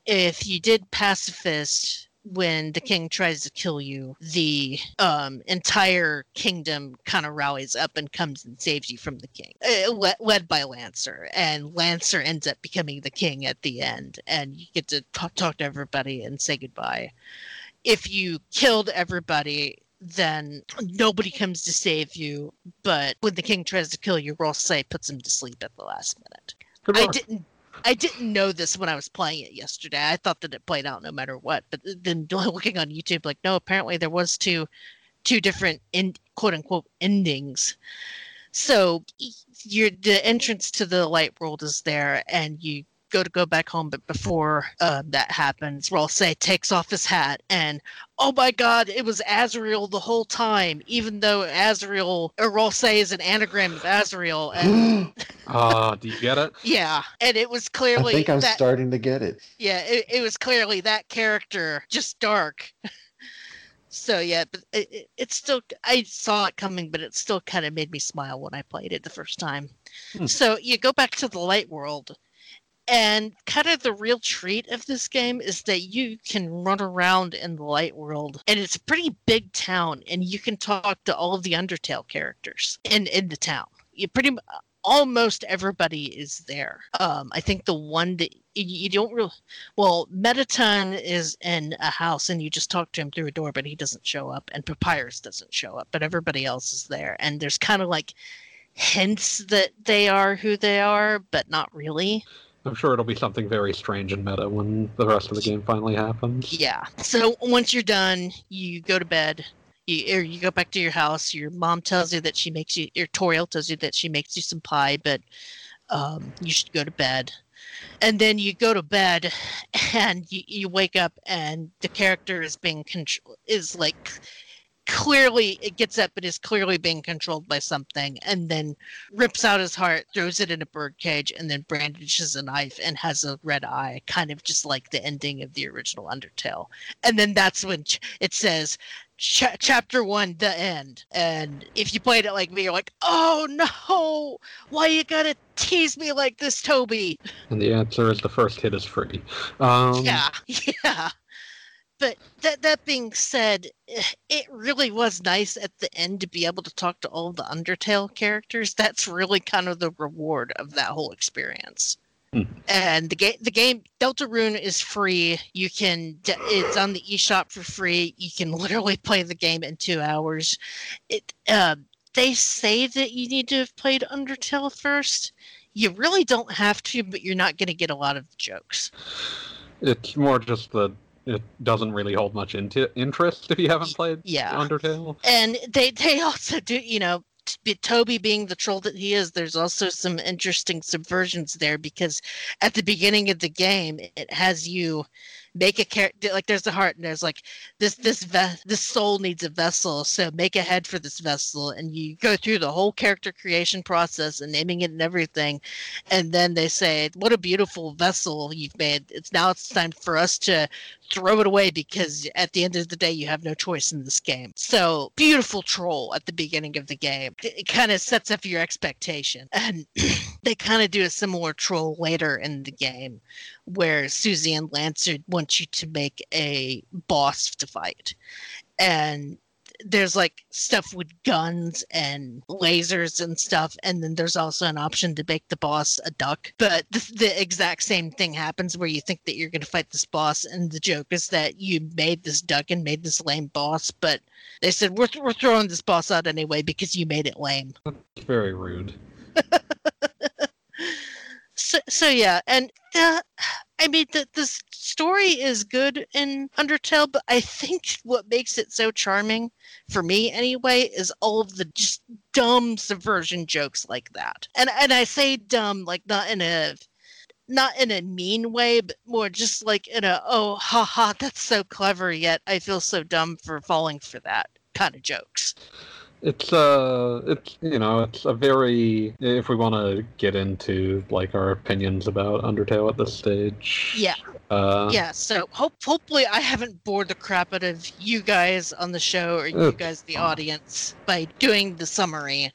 if you did pacifist when the king tries to kill you the um, entire kingdom kind of rallies up and comes and saves you from the king uh, led, led by lancer and lancer ends up becoming the king at the end and you get to talk, talk to everybody and say goodbye if you killed everybody then nobody comes to save you. But when the king tries to kill you, Ralsei puts him to sleep at the last minute. I didn't. I didn't know this when I was playing it yesterday. I thought that it played out no matter what. But then looking on YouTube, like no, apparently there was two, two different in quote unquote endings. So your the entrance to the light world is there, and you go to go back home. But before um, that happens, Ralsei takes off his hat and oh my god, it was Asriel the whole time, even though Asriel or Rolsei is an anagram of Asriel. And Ah, do you get it? yeah, and it was clearly. I think I'm that starting to get it. yeah, it, it was clearly that character, just dark. so yeah, but it, it, it's still I saw it coming, but it still kind of made me smile when I played it the first time. Hmm. So you go back to the light world, and kind of the real treat of this game is that you can run around in the light world, and it's a pretty big town, and you can talk to all of the Undertale characters in in the town. You pretty almost everybody is there. Um, I think the one that you don't really well, Mettaton is in a house and you just talk to him through a door, but he doesn't show up, and Papyrus doesn't show up, but everybody else is there, and there's kind of like hints that they are who they are, but not really. I'm sure it'll be something very strange and meta when the rest of the game finally happens. Yeah. So once you're done, you go to bed. You, or you go back to your house. Your mom tells you that she makes you. Your Toriel tells you that she makes you some pie, but um, you should go to bed. And then you go to bed, and you, you wake up, and the character is being control is like clearly it gets up but is clearly being controlled by something and then rips out his heart throws it in a bird cage and then brandishes a knife and has a red eye kind of just like the ending of the original undertale. And then that's when ch- it says Ch- chapter one the end. And if you played it like me you're like oh no! Why you gotta tease me like this toby? And the answer is the first hit is free. Um, yeah yeah but that that being said, eh, it really was nice at the end to be able to talk to all the Undertale characters. That's really kind of the reward of that whole experience. Hmm. And the game, the game Deltarune is free. You can, it's on the eShop for free. You can literally play the game in two hours. It, uh, they say that you need to have played Undertale first. You really don't have to, but you're not going to get a lot of jokes. It's more just that it doesn't really hold much into interest if you haven't played Yeah. Undertale. and they they also do you know toby being the troll that he is there's also some interesting subversions there because at the beginning of the game it has you make a character like there's a heart and there's like this this ve- this soul needs a vessel so make a head for this vessel. And you go through the whole character creation process and naming it and everything. And then they say what a beautiful vessel you've made. It's now it's time for us to throw it away because at the end of the day you have no choice in this game. So beautiful troll at the beginning of the game. It, it kind of sets up your expectation. And they kind of do a similar troll later in the game where Susie and Lancer want you to make a boss to fight. And there's like stuff with guns and lasers and stuff. And then there's also an option to make the boss a duck. But the, the exact same thing happens where you think that you're going to fight this boss. And the joke is that you made this duck and made this lame boss. But they said, we're, we're throwing this boss out anyway because you made it lame. Very rude. so, so yeah and uh, i mean the, the story is good in undertale but i think what makes it so charming for me anyway is all of the just dumb subversion jokes like that. And and i say dumb like not in a not in a mean way but more just like in a oh ha ha that's so clever yet i feel so dumb for falling for that kind of jokes It's uh, it's you know, it's a very. If we want to get into like our opinions about Undertale at this stage, Yeah. uh, yeah so hope hopefully i haven't bored the crap out of you guys on the show or you guys the audience by doing the summary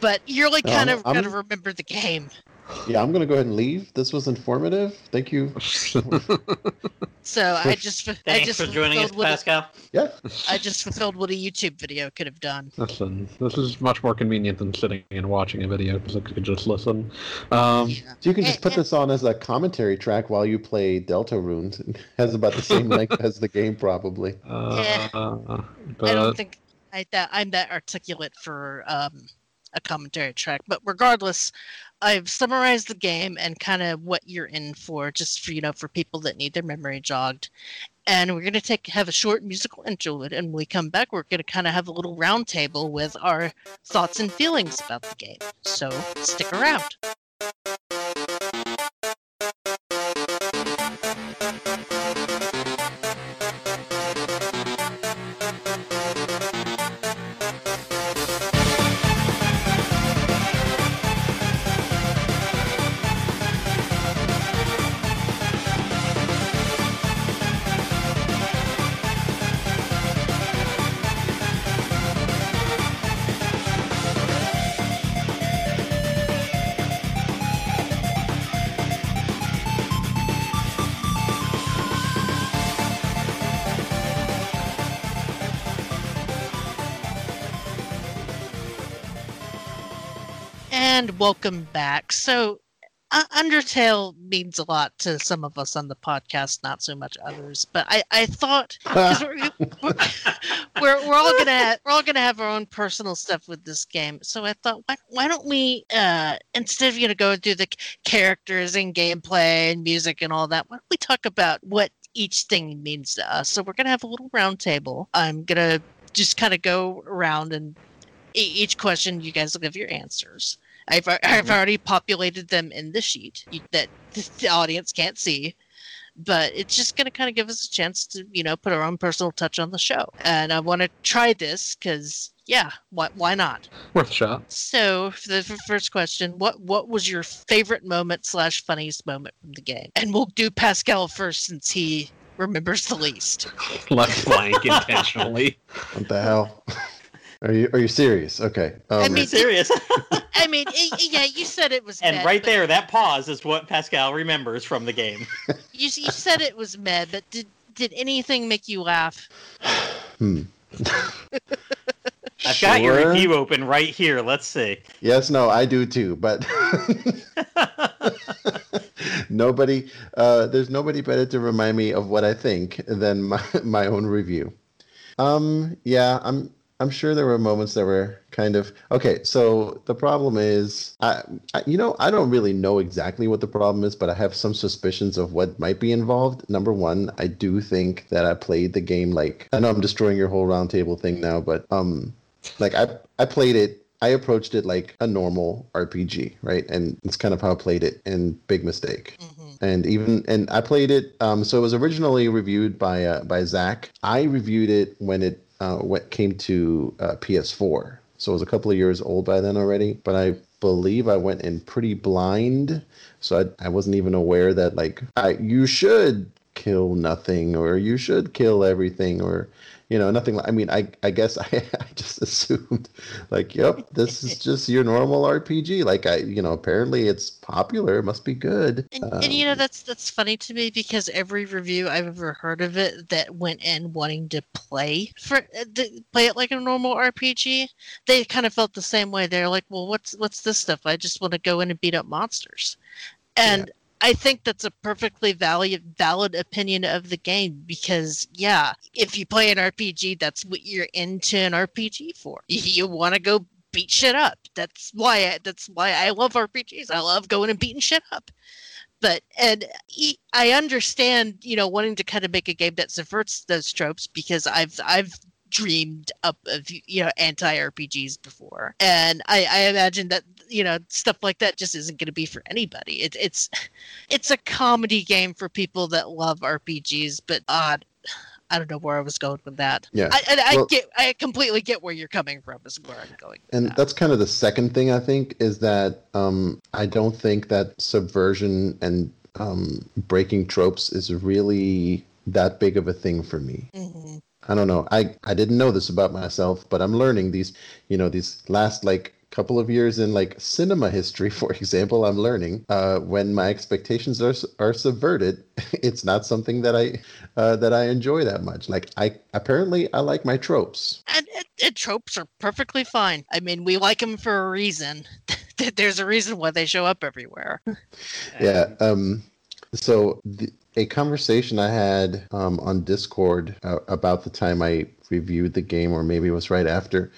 but you're like kind I'm- of got to I'm- remember the game Yeah, I'm gonna go ahead and leave. This was informative. Thank you. so i just fu- i Thanks just for joining us, fulfilled what a- Pascal. Yeah. i just fulfilled what a youtube video could have done Listen, this is much more convenient than sitting and watching a video because I could just listen. Um, yeah. So you can just Eh, put eh. this on as a commentary track while you play Deltarunes. It has about the same length as the game, probably. uh, i but don't think I, that i'm that articulate for um a commentary track but regardless i've summarized the game and kind of what you're in for just for you know for people that need their memory jogged. And we're to take have a short musical interlude and when we come back we're to kind of have a little round table with our thoughts and feelings about the game. So stick around welcome back. So, uh, Undertale means a lot to some of us on the podcast, not so much others. But I, I thought we're, we're, we're, we're all gonna have, we're all gonna have our own personal stuff with this game. So I thought, why, why don't we uh, instead of you know going through the characters and gameplay and music and all that, why don't we talk about what each thing means to us? So we're gonna have a little round table. I'm gonna just kind of go around and each question you guys will give your answers. I've, I've Mhm. already populated them in the sheet that the audience can't see, but it's just going to kind of give us a chance to, you know, put our own personal touch on the show. And I want to try this because, yeah, why, why not? worth a shot. So, for the first question, what what was your favorite moment slash funniest moment from the game? And we'll do Pascal first since he remembers the least. Left blank intentionally. What the hell? Are you are you serious? Okay. Um, I We're mean- serious. I mean, i- yeah, you said it was, and meh, right there, that pause is what Pascal remembers from the game. You, you said it was med, but did did anything make you laugh? Hmm. I've got your review open right here. Let's see. Yes, no, I do too, but nobody, uh, there's nobody better to remind me of what I think than my, my own review. Um, yeah, I'm, I'm sure there were moments that were kind of okay. So the problem is, I, I, you know, I don't really know exactly what the problem is, but I have some suspicions of what might be involved. Number one, I do think that I played the game like I know I'm destroying your whole roundtable thing now, but um, like I, I played it I approached it like a normal RPG, right? And it's kind of how I played it, and big mistake. Mhm. And even and I played it. Um, so it was originally reviewed by uh, by Zach. I reviewed it when it uh, what came to uh, PS4. So it was a couple of years old by then already. But I believe I went in pretty blind, so I, I wasn't even aware that like I you should kill nothing or you should kill everything or you know nothing like i mean i i guess i, I just assumed like yep this is just your normal rpg like i you know apparently it's popular it must be good And, and you know Um, that's that's funny to me because every review I've ever heard of it that went in wanting to play for uh, th- play it like a normal RPG, they kind of felt the same way. They're like, "Well, what's what's this stuff? I just want to go in and beat up monsters," and I think that's a perfectly valid valid opinion of the game because yeah, if you play an RPG, that's what you're into an RPG for. You want to go beat shit up. That's why I, that's why I love RPGs. I love going and beating shit up but and I understand, you know, wanting to kind of make a game that subverts those tropes because I've I've dreamed up of you know anti RPGs before, and I, I imagine that you know stuff like that just isn't going to be for anybody. It, it's it's a comedy game for people that love RPGs, but odd. I don't know where I was going with that. Yeah. I, and I Well- get, I completely get where you're coming from. Is where I'm going. With and that. that's kind of the second thing i think is that um i don't think that subversion and um breaking tropes is really that big of a thing for me Mhm. I don't know. I I didn't know this about myself, but I'm learning these, you know, these last like couple of years in like cinema history, for example, I'm learning uh, when my expectations are are subverted, it's not something that I uh, that I enjoy that much. Like I apparently I like my tropes. And, and, and tropes are perfectly fine. I mean, we like them for a reason. There's a reason why they show up everywhere. Yeah. Um. So the, a conversation I had um, on Discord uh, about the time I reviewed the game, or maybe it was right after,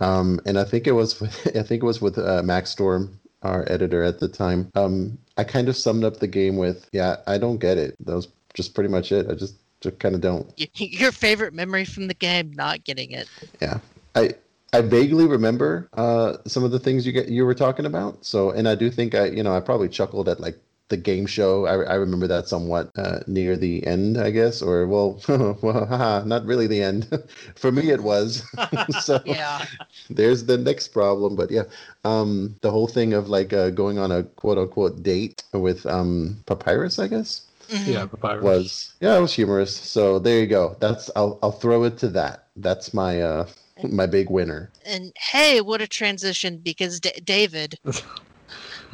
um, and I think it was with I think it was with uh, Max Storm, our editor at the time. Um, I kind of summed up the game with, "Yeah, I don't get it." That was just pretty much it. I just just kind of don't. Your favorite memory from the game, not getting it. Yeah, I I vaguely remember uh, some of the things you get you were talking about. So, and I do think I you know I probably chuckled at like the game show. I, I remember that somewhat uh, near the end, I guess, or well, well, haha, not really the end. For me, it was. so Yeah. there's the next problem. But yeah, um, the whole thing of like uh, going on a quote unquote date with um, Papyrus, I guess Mhm. Yeah, Papyrus. was yeah, it was humorous. So there you go. That's I'll I'll throw it to that. That's my uh my big winner. And hey, what a transition because D- David.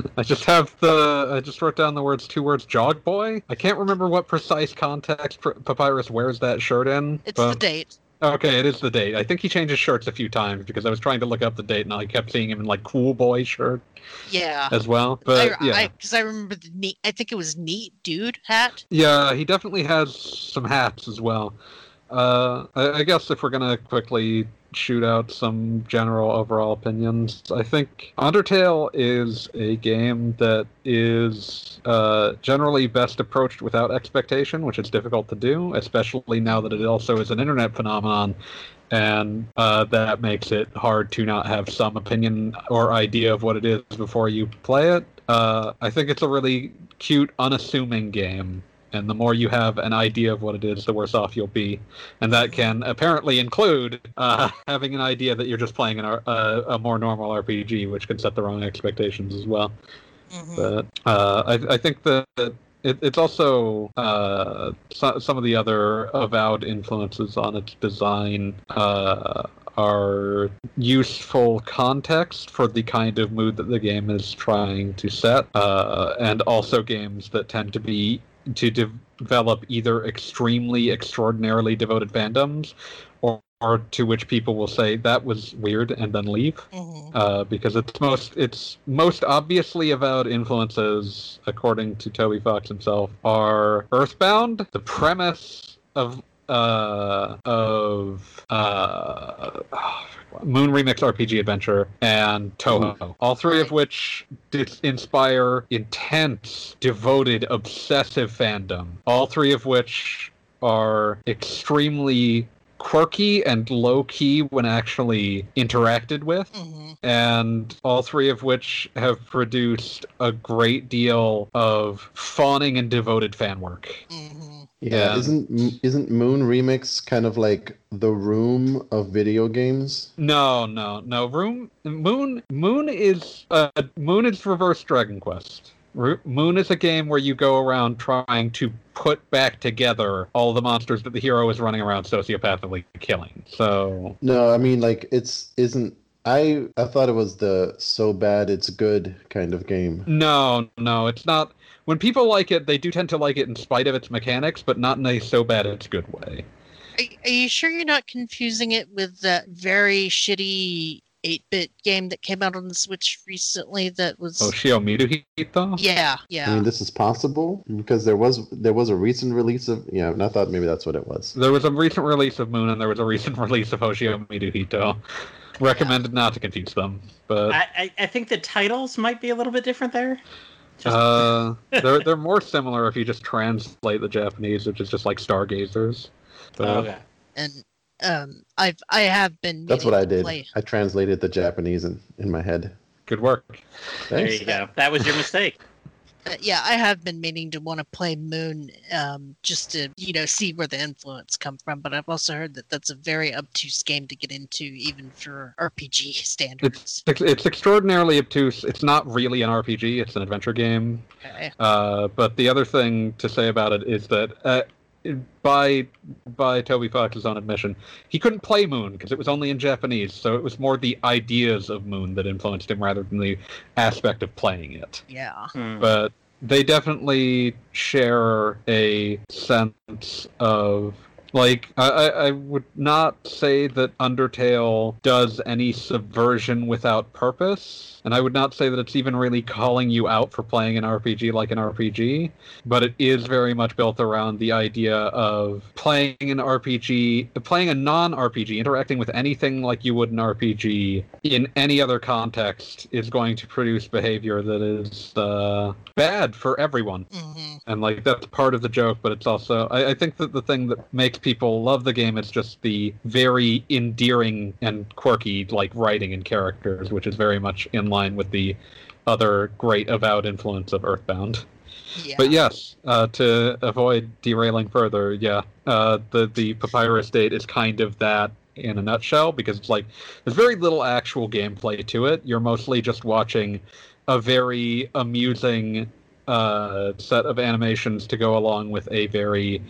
I just have the. I just wrote down the words, two words, jog boy. I can't remember what precise context Papyrus wears that shirt in. It's the date. Okay, it is the date. I think he changes shirts a few times because I was trying to look up the date and I kept seeing him in like cool boy shirt Yeah. as well. But I, yeah, I, because I remember the neat. I think it was neat dude hat. yeah, he definitely has some hats as well. Uh, I, I guess if we're gonna quickly shoot out some general overall opinions, I think Undertale is a game that is uh, generally best approached without expectation, which is difficult to do, especially now that it also is an internet phenomenon. And uh, that makes it hard to not have some opinion or idea of what it is before you play it. Uh, I think it's a really cute, unassuming game and the more you have an idea of what it is, the worse off you'll be. And that can apparently include uh, having an idea that you're just playing an, uh, a more normal RPG, which can set the wrong expectations as well. Mhm. But uh, I, I think that it, it's also uh, so, some of the other avowed influences on its design uh, are useful context for the kind of mood that the game is trying to set, uh, and also games that tend to be to de- develop either extremely extraordinarily devoted fandoms or, or to which people will say that was weird and then leave Mhm. uh, because it's most it's most obviously avowed influences, according to Toby Fox himself, are Earthbound, the premise of uh, of uh, Moon Remix RPG Adventure, and Touhou. All three of which dis- inspire intense, devoted, obsessive fandom. All three of which are extremely quirky and low key when actually interacted with Mhm. and all three of which have produced a great deal of fawning and devoted fan work. Mhm. Yeah, Yeah. isn't isn't Moon Remix kind of like the room of video games? No, no, no. Room Moon Moon is uh, Moon is reverse Dragon Quest. Ru- Moon is a game where you go around trying to put back together all the monsters that the hero is running around sociopathically killing. So No, I mean like it's isn't I I thought it was the so bad it's good kind of game. no, no, it's not. When people like it, they do tend to like it in spite of its mechanics, but not in a so bad it's good way. Are, are you sure you're not confusing it with that very shitty 8-bit game that came out on the Switch recently that was Oh, Shiomidu Hito? Yeah, yeah. I mean, this is possible because there was there was a recent release of yeah, and I thought maybe that's what it was. There was a recent release of Moon and there was a recent release of Hoshi o Miru Hito. Recommended not to confuse them, but I, I, I think the titles might be a little bit different there. Just, uh, they're they're more similar if you just translate the Japanese, which is just like stargazers. But, okay. and um I've I have been That's what I did. play- I translated the Japanese in, in my head. Good work. There you go. That was your mistake. uh, yeah, I have been meaning to want to play Moon um just to, you know, see where the influence come from, but I've also heard that that's a very obtuse game to get into even for RPG standards. It's it's extraordinarily obtuse. It's not really an RPG. It's an adventure game. Okay. Uh, but the other thing to say about it is that uh, by by Toby Fox's own admission, he couldn't play Moon because it was only in Japanese. So it was more the ideas of Moon that influenced him rather than the aspect of playing it. Yeah. Hmm. But they definitely share a sense of like I, I would not say that Undertale does any subversion without purpose, and I would not say that it's even really calling you out for playing an RPG like an RPG, but it is very much built around the idea of playing an RPG, playing a non-RPG, interacting with anything like you would an RPG in any other context is going to produce behavior that is uh, bad for everyone. Hmm and like that's part of the joke but it's also I, I think that the thing that makes people love the game is just the very endearing and quirky like writing and characters which is very much in line with the other great avowed influence of earthbound Yeah. but yes uh, to avoid derailing further yeah uh, the the papyrus date is kind of that in a nutshell because it's like there's very little actual gameplay to it you're mostly just watching a very amusing uh, set of animations to go along with a very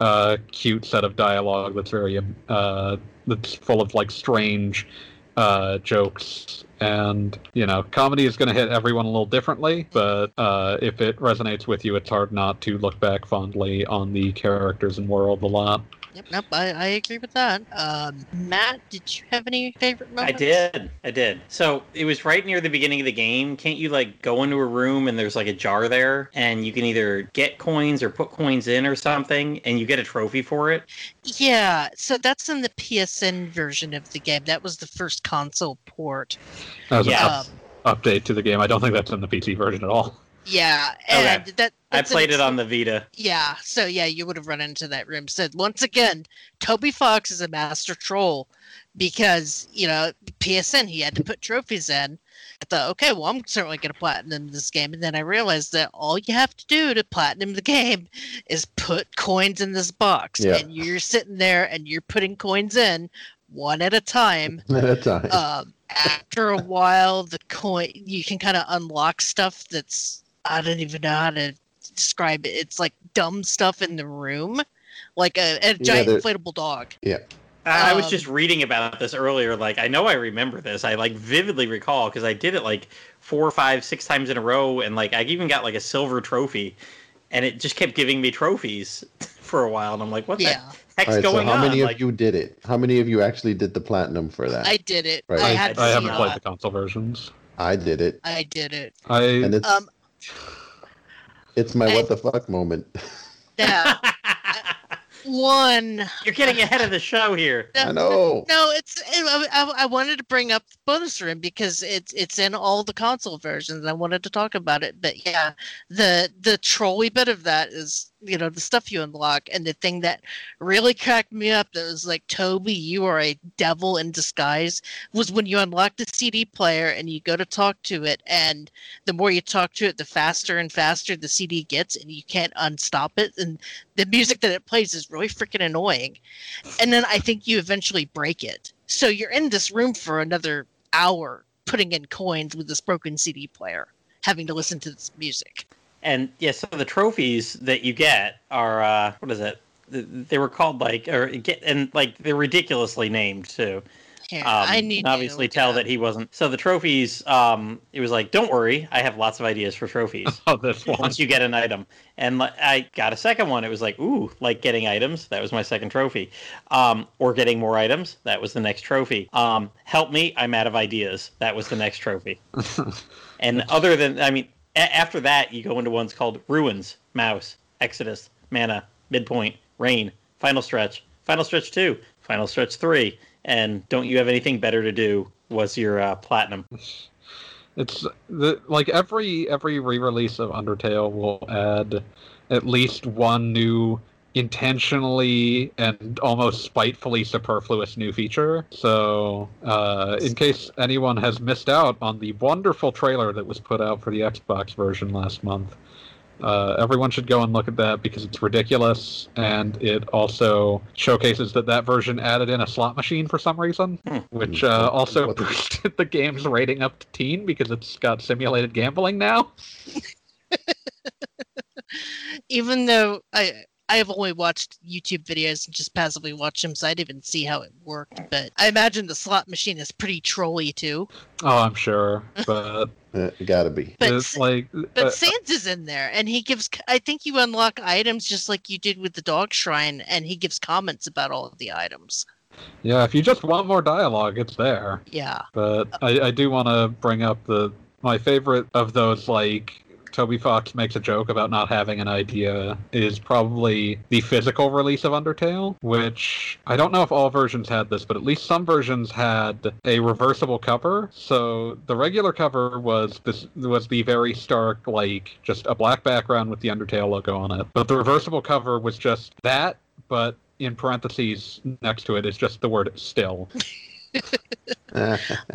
uh, cute set of dialogue that's very uh, that's full of like strange uh, jokes. And you know comedy is going to hit everyone a little differently but uh, if it resonates with you it's hard not to look back fondly on the characters and world a lot Yep, nope, I, I agree with that. Um, Matt, did you have any favorite I did. I did. So it was right near the beginning of the game. Can't you like go into a room and there's like a jar there and you can either get coins or put coins in or something and you get a trophy for it? Yeah, so that's in the PSN version of the game. That was the first console port. as Yeah. an up- update to the game i don't think that's in the pc version at all Yeah, Okay. and that I played it on the Vita. Yeah, so yeah, you would have run into that room. So once again, Toby Fox is a master troll because you know PSN he had to put trophies in. I thought, okay, well, I'm certainly going to platinum this game, and then I realized that all you have to do to platinum the game is put coins in this box, Yeah. and you're sitting there and you're putting coins in one at a time. At a time. um, after a while, the coin you can kind of unlock stuff that's I don't even know how to describe it. It's like dumb stuff in the room, like a, a giant there- inflatable dog. I, I was Um, just reading about this earlier. Like, I know I remember this. I like vividly recall because I did it like four, five, six times in a row, and like I even got like a silver trophy. and it just kept giving me trophies for a while, and I'm like, what Yeah, the heck's All right, so going how on? many like, of you did it? How many of you actually did the platinum for that? I did it. Right. I I- had I haven't played the console versions. I did it, I did it. I and it's Um, it's my I- what the fuck moment. now uh, one. You're getting ahead of the show here. I know. No, it's. I, I- I wanted to bring up bonus room because it's it's in all the console versions. I wanted to talk about it, but yeah, the the trolley bit of that is you know the stuff you unlock, and the thing that really cracked me up that was like Toby, you are a devil in disguise. Was when you unlock the CD player and you go to talk to it, and the more you talk to it, the faster and faster the CD gets, and you can't unstop it, and the music that it plays is really freaking annoying and then I think you eventually break it. So you're in this room for another hour putting in coins with this broken CD player, having to listen to this music. And yeah, so the trophies that you get are uh, what is it? They were called like or get and like they're ridiculously named too. Here, Um, I need to obviously look it tell up. that he wasn't. So the trophies, um, it was like, don't worry, I have lots of ideas for trophies. oh this one. Once you get an item, and li- I got a second one. It was like, ooh, like getting items. That was my second trophy. Um, or getting more items. That was the next trophy. Um, help me, I'm out of ideas. That was the next trophy. And other than, I mean, a- after that, you go into ones called Ruins, Mouse, Exodus, Mana, Midpoint, Rain, Final Stretch, Final Stretch 2, Final Stretch 3, and Don't You Have Anything Better to Do was your uh, Platinum. It's the like every every re-release of Undertale will add at least one new intentionally and almost spitefully superfluous new feature. So, uh, in case anyone has missed out on the wonderful trailer that was put out for the Xbox version last month, uh, everyone should go and look at that because it's ridiculous, and it also showcases that that version added in a slot machine for some reason, Hmm. which uh, also What boosted the game's rating up to teen because it's got simulated gambling now. Even though I I have only watched YouTube videos and just passively watched them, so I didn't even see how it worked. But I imagine the slot machine is pretty trolly too. Oh, I'm sure, but Uh, it gotta be. But it's like But uh, Sans is in there, and he gives. I think you unlock items just like you did with the dog shrine, and he gives comments about all of the items. yeah, if you just want more dialogue, it's there. Yeah, But I, I do want to bring up the my favorite of those like Toby Fox makes a joke about not having an idea is probably the physical release of Undertale, which I don't know if all versions had this, but at least some versions had a reversible cover. So the regular cover was this was the very stark like just a black background with the Undertale logo on it. But the reversible cover was just that, but in parentheses next to it is just the word still.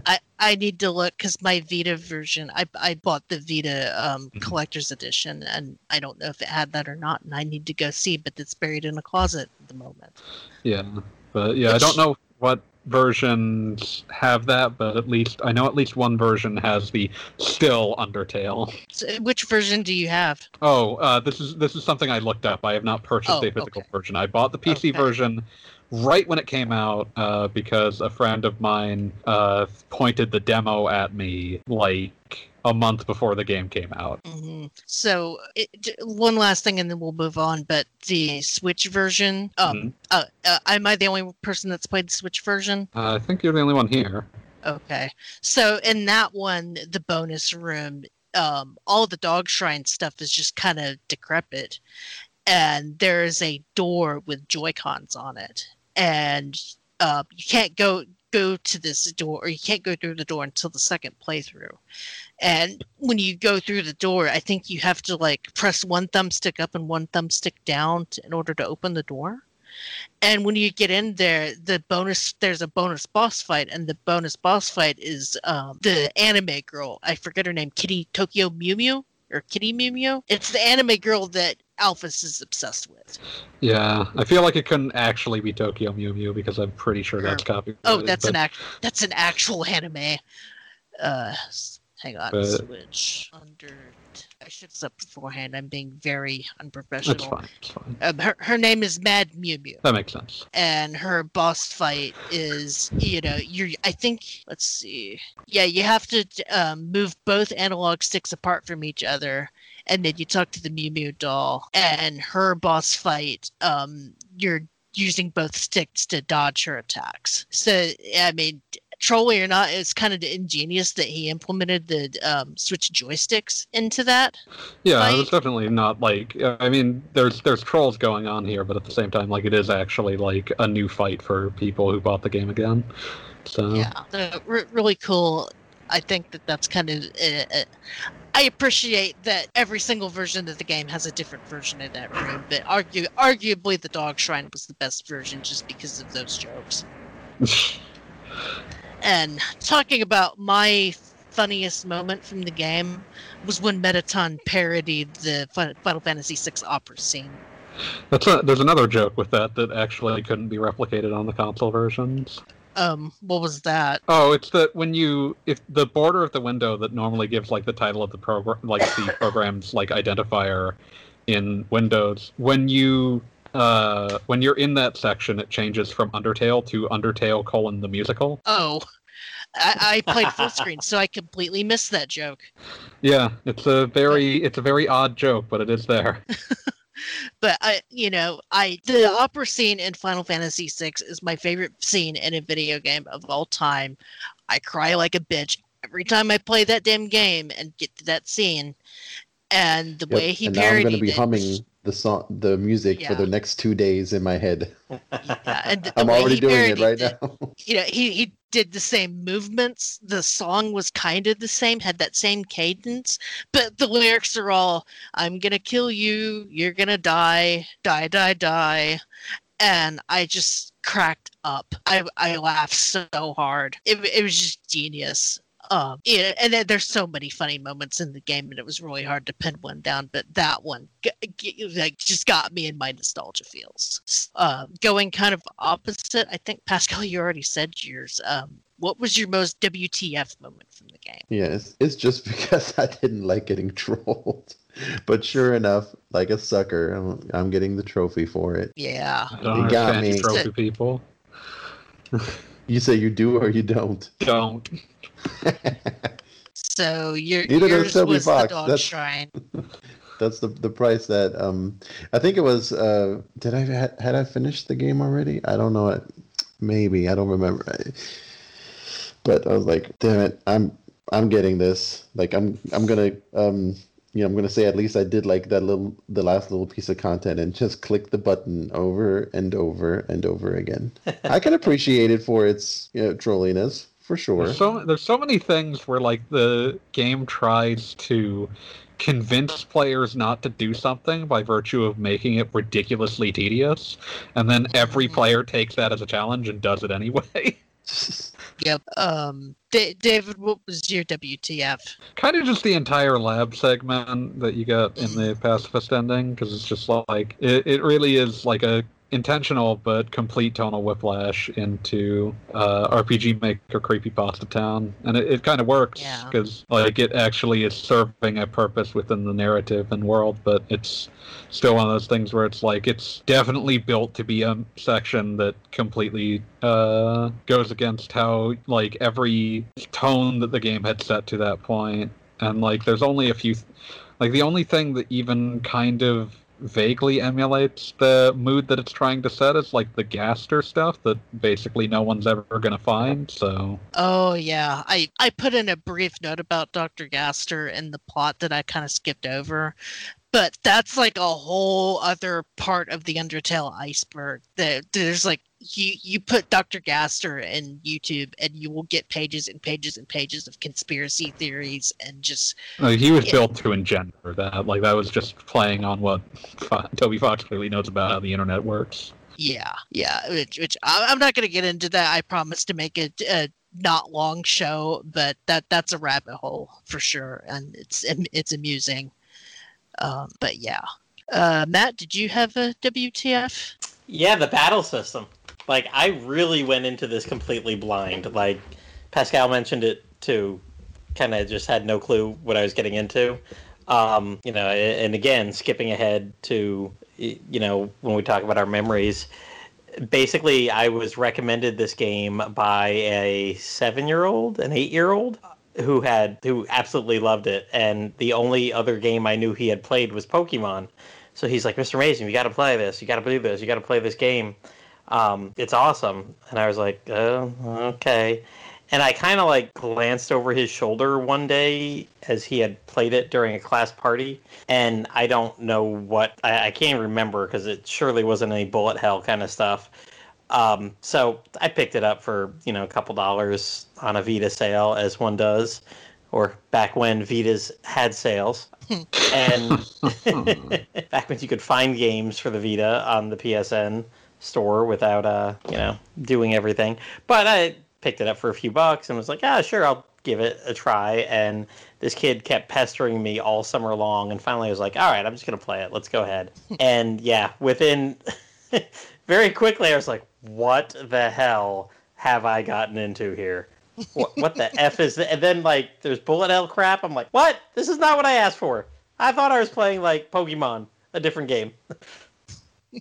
I I need to look because my Vita version. I I bought the Vita um, Mhm. collector's edition, and I don't know if it had that or not, and I need to go see. But it's buried in a closet at the moment. Yeah, but yeah, I don't know what versions have that, but at least I know at least one version has the still Undertale. So which version do you have? Oh, uh, this is this is something I looked up. I have not purchased Oh, a physical okay. version. I bought the PC Okay. version right when it came out uh, because a friend of mine uh, pointed the demo at me like a month before the game came out. hmm So it, one last thing, and then we'll move on. But the Switch version. Um, Mhm. uh, uh, am I the only person that's played the Switch version? Uh, I think you're the only one here. Okay. So in that one, the bonus room, um, all the dog shrine stuff is just kind of decrepit. And there is a door with Joy Cons on it. And uh, you can't go go to this door or you can't go through the door until the second playthrough. And when you go through the door, I think you have to like press one thumbstick up and one thumbstick down to, in order to open the door. And when you get in there, the bonus there's a bonus boss fight, and the bonus boss fight is um, the anime girl. I forget her name, Kitty Tokyo Mew Mew or Kitty Mew Mew. It's the anime girl that Alphys is obsessed with. Yeah, I feel like it couldn't actually be Tokyo Mew Mew because I'm pretty sure that's copyrighted. Oh, that's but- an act. That's an actual anime. Uh, hang on, But- switch under. I should have said beforehand. I'm being very unprofessional. That's fine. It's fine. Um, her her name is Mad Mew Mew. That makes sense. and her boss fight is you know you're i think let's see yeah you have to um, move both analog sticks apart from each other and then you talk to the Mew Mew doll, and her boss fight, um, you're using both sticks to dodge her attacks. So I mean, trolling or not, it's kind of ingenious that he implemented the um, switch joysticks into that. Yeah, Fight. it's definitely not like I mean, there's there's trolls going on here, but at the same time, like it is actually like a new fight for people who bought the game again. So Yeah, so, re- really cool. I think that that's kind of. Uh, uh, I appreciate that every single version of the game has a different version of that room, but argue, arguably the Dog Shrine was the best version just because of those jokes. And talking about my funniest moment from the game was when Mettaton parodied the Final Fantasy VI opera scene. that's a, there's another joke with that that actually couldn't be replicated on the console versions. Um, what was that? Oh, it's that when you if the border of the window that normally gives like the title of the program, like the program's like identifier in Windows, when you uh when you're in that section, it changes from Undertale to Undertale colon the musical. Oh, I, I played full screen, so I completely missed that joke. Yeah, it's a very it's a very odd joke, but it is there. but I, you know, I the opera scene in Final Fantasy VI is my favorite scene in a video game of all time. I cry like a bitch every time I play that damn game and get to that scene. And the Yep, way he and now I'm going to be it, humming the song, the music for the next two days in my head. yeah, I'm already doing it right now. you know, he he did the same movements. The song was kind of the same, had that same cadence, but the lyrics are all "I'm gonna kill you, you're gonna die, die, die, die," and I just cracked up. I I laughed so hard. It it was just genius. Um, yeah, and then there's so many funny moments in the game, and it was really hard to pin one down. But that one, g- g- like, just got me in my nostalgia feels. Uh, going kind of opposite, I think Pascal, you already said yours. Um, what was your most WTF moment from the game? Yeah, it's, it's just because I didn't like getting trolled. But sure enough, like a sucker, I'm, I'm getting the trophy for it. Yeah, You got me. trophy people. You say you do or you don't. Don't. so your Neither yours Toby was the dog That's- shrine. That's the the price that um I think it was uh did I had, had I finished the game already? I don't know. Maybe I don't remember. But I was like, damn it, I'm I'm getting this. Like I'm I'm gonna um you know I'm gonna say at least I did like that little the last little piece of content and just click the button over and over and over again. I can appreciate it for its you know, trolliness for sure. There's so there's so many things where like the game tries to convince players not to do something by virtue of making it ridiculously tedious, and then every player takes that as a challenge and does it anyway. Yep. Um, Da- David, what was your WTF? kind of just the entire lab segment that you got in the pacifist ending because it's just like it, it really is like a intentional but complete tonal whiplash into uh, RPG Maker Creepypasta Town, and it, it kind of works Yeah. because like it actually is serving a purpose within the narrative and world, but it's still one of those things where it's like it's definitely built to be a section that completely uh, goes against how like every tone that the game had set to that point, and like there's only a few, like the only thing that even kind of vaguely emulates the mood that it's trying to set is like the Gaster stuff that basically no one's ever gonna find. So Oh yeah, I I put in a brief note about Dr. Gaster in the plot that I kind of skipped over, but that's like a whole other part of the Undertale iceberg. That there's like you you put Dr. Gaster in YouTube and you will get pages and pages and pages of conspiracy theories and just like, he was Yeah. built to engender that. Like that was just playing on what Fo- Toby Fox clearly knows about how the internet works. yeah yeah which, which I- I'm not going to get into that. I promise to make it a not long show, but that that's a rabbit hole for sure, and it's it's amusing. Um, but yeah, uh, Matt, did you have a WTF? Yeah, the battle system. Like I really went into this completely blind. Like Pascal mentioned it too. Kind of just had no clue what I was getting into. Um, you know, and again, skipping ahead to you know when we talk about our memories. Basically, I was recommended this game by a seven-year-old, an eight-year-old, who had who absolutely loved it, and the only other game I knew he had played was Pokemon. So he's like, Mr. Mason, you got to play this. You got to do this. You got to play this game. Um, it's awesome. And I was like, oh, okay. And I kind of like glanced over his shoulder one day as he had played it during a class party. And I don't know what, I, I can't remember because it surely wasn't any bullet hell kind of stuff. Um, so I picked it up for, you know, a couple dollars on a Vita sale, as one does, or back when Vitas had sales. and back when you could find games for the Vita on the PSN store without uh you know doing everything. But i picked it up for a few bucks and was like ah sure i'll give it a try. And this kid kept pestering me all summer long and finally i was like all right i'm just going to play it. Let's go ahead. And yeah within very quickly i was like what the hell have i gotten into here? What, what the f is that and then like there's bullet hell crap. I'm like what? This is not what i asked for. I thought i was playing like pokemon a different game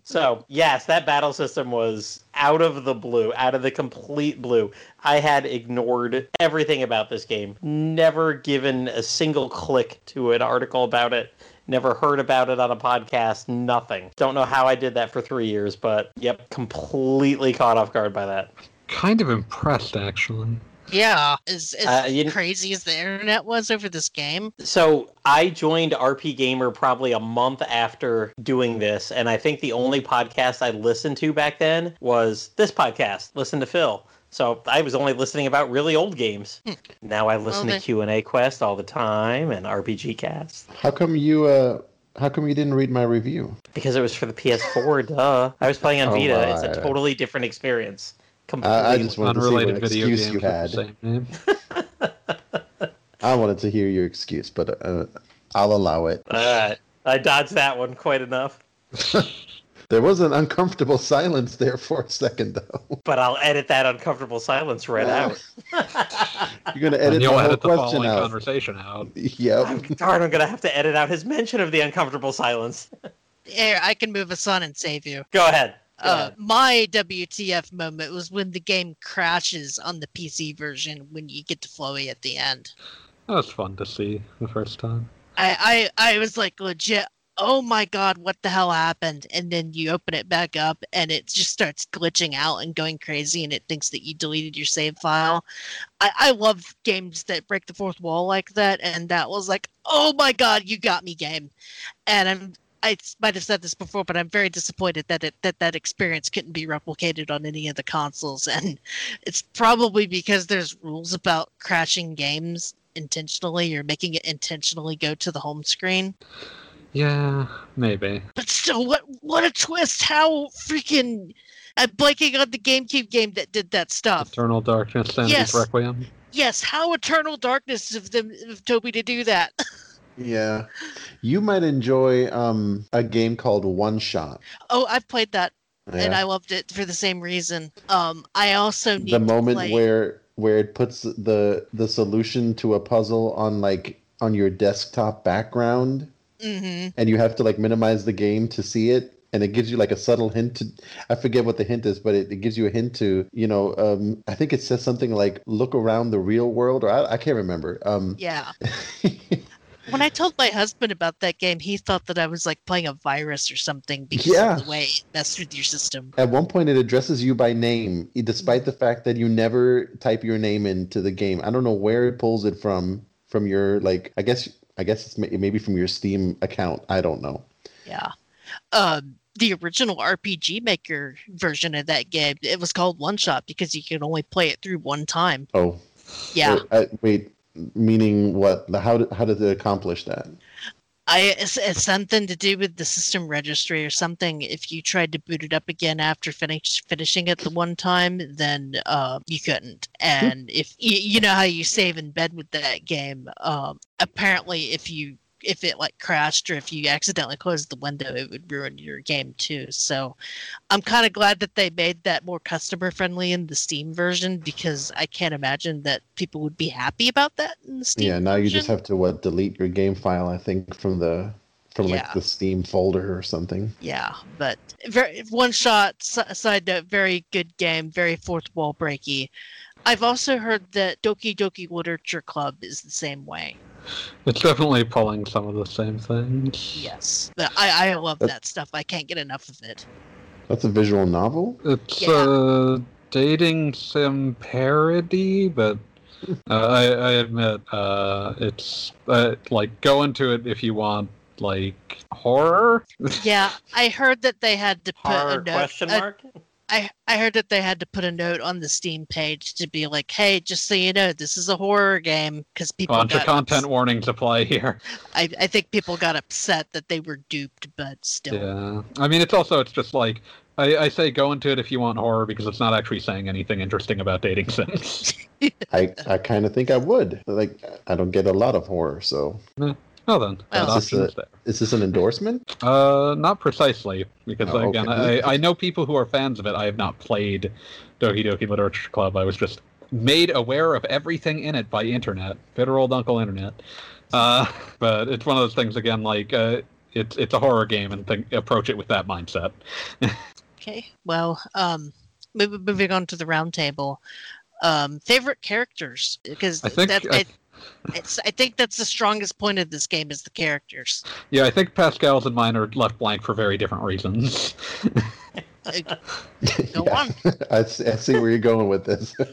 so yes, that battle system was out of the blue, out of the complete blue. I had ignored everything about this game, never given a single click to an article about it, never heard about it on a podcast, nothing. Don't know how I did that for three years, but yep, completely caught off guard by that. Kind of impressed, actually. Yeah, as, as Uh, you- crazy as the internet was over this game. So I joined RPGamer probably a month after doing this, and I think the only podcast I listened to back then was this podcast, Listen to Phil. So I was only listening about really old games. Now I listen Well, to Q and A Quest all the time and RPG Cast How come you uh how come you didn't read my review? because it was for the PS4. duh, I was playing on Oh, Vita. It's a totally different experience. Completely. I, I just wanted to see what Unrelated video excuse games you with the had. same name. I wanted to hear your excuse, but uh, I'll allow it. All right, I dodged that one quite enough. There was an uncomfortable silence there for a second, though. But I'll edit that uncomfortable silence right out. You're gonna edit the you'll whole edit the question following out. conversation out. Yep. Darn, I'm gonna have to edit out his mention of the uncomfortable silence. Here, I can move us on and save you. Go ahead. Uh, my WTF moment was when the game crashes on the PC version when you get to Flowey at the end. That was fun to see the first time. I, I, I was like legit, oh my god, what the hell happened? And then you open it back up and it just starts glitching out and going crazy and it thinks that you deleted your save file. I, I love games that break the fourth wall like that, and that was like, oh my god, you got me, game. And I'm I might have said this before, but I'm very disappointed that it, that that experience couldn't be replicated on any of the consoles, and it's probably because there's rules about crashing games intentionally or making it intentionally go to the home screen. Yeah, maybe. But still, what what a twist! How freaking I'm blanking on the GameCube game that did that stuff. Eternal Darkness, Sanity's Yes. Requiem. Yes, how Eternal Darkness of them of Toby to do that. Yeah. You might enjoy um a game called One Shot. oh, I've played that and I loved it for the same reason. Um, I also need the moment play- where where it puts the the solution to a puzzle on like on your desktop background Mhm. and you have to like minimize the game to see it and it gives you like a subtle hint to i forget what the hint is but it, it gives you a hint to you know um i think it says something like look around the real world or i, I can't remember um Yeah. When I told my husband about that game, he thought that I was like playing a virus or something because Yeah. of the way it messed with your system. at one point it addresses you by name despite the fact that you never type your name into the game i don't know where it pulls it from from your like i guess i guess it's maybe from your steam account i don't know Yeah. Um, the original RPG Maker version of that game, it was called One Shot because you could only play it through one time. oh Yeah. uh, uh, wait meaning what how did, how did it accomplish that I it's, it's something to do with the system registry or something. If you tried to boot it up again after finish finishing it the one time, then uh, you couldn't. And if you, you know how you save in bed with that game, um, apparently if you if it like crashed or if you accidentally closed the window, it would ruin your game too. So I'm kind of glad that they made that more customer friendly in the Steam version because I can't imagine that people would be happy about that in the Steam. yeah now you just have to what delete your game file i think from the from like Yeah. the Steam folder or something. Yeah, but very one shot. Side note, very good game, very fourth wall breaky. I've also heard that Doki Doki Literature Club is the same way. It's definitely pulling some of the same things. Yes, I I love That- that stuff. I can't get enough of it. That's a visual novel. It's Yeah. a dating sim parody, but uh, I, I admit uh, it's uh, like go into it if you want like horror. Yeah, I heard that they had to put Horror a note. question a- mark? I I heard that they had to put a note on the Steam page to be like, "Hey, just so you know, this is a horror game," because people A bunch of content ups- warnings apply here. I I think people got upset that they were duped, but still. Yeah, I mean it's also it's just like. I, I say go into it if you want horror because it's not actually saying anything interesting about dating sims. I I kind of think I would. Like I don't get a lot of horror, so Oh, then Well- Is this a- is this an endorsement? Uh, not precisely, because Oh, again, okay. I, I know people who are fans of it. I have not played Doki Doki Literature Club. I was just made aware of everything in it by internet, bitter old uncle internet. Uh, but it's one of those things again, like uh, it's it's a horror game, and think, approach it with that mindset. Okay. Well, um, moving on to the roundtable. Um, favorite characters because I think that, I- I, it's, I think that's the strongest point of this game is the characters. Yeah, I think Pascal's and mine are left blank for very different reasons. Go Yeah. on. I see, I see where you're going with this.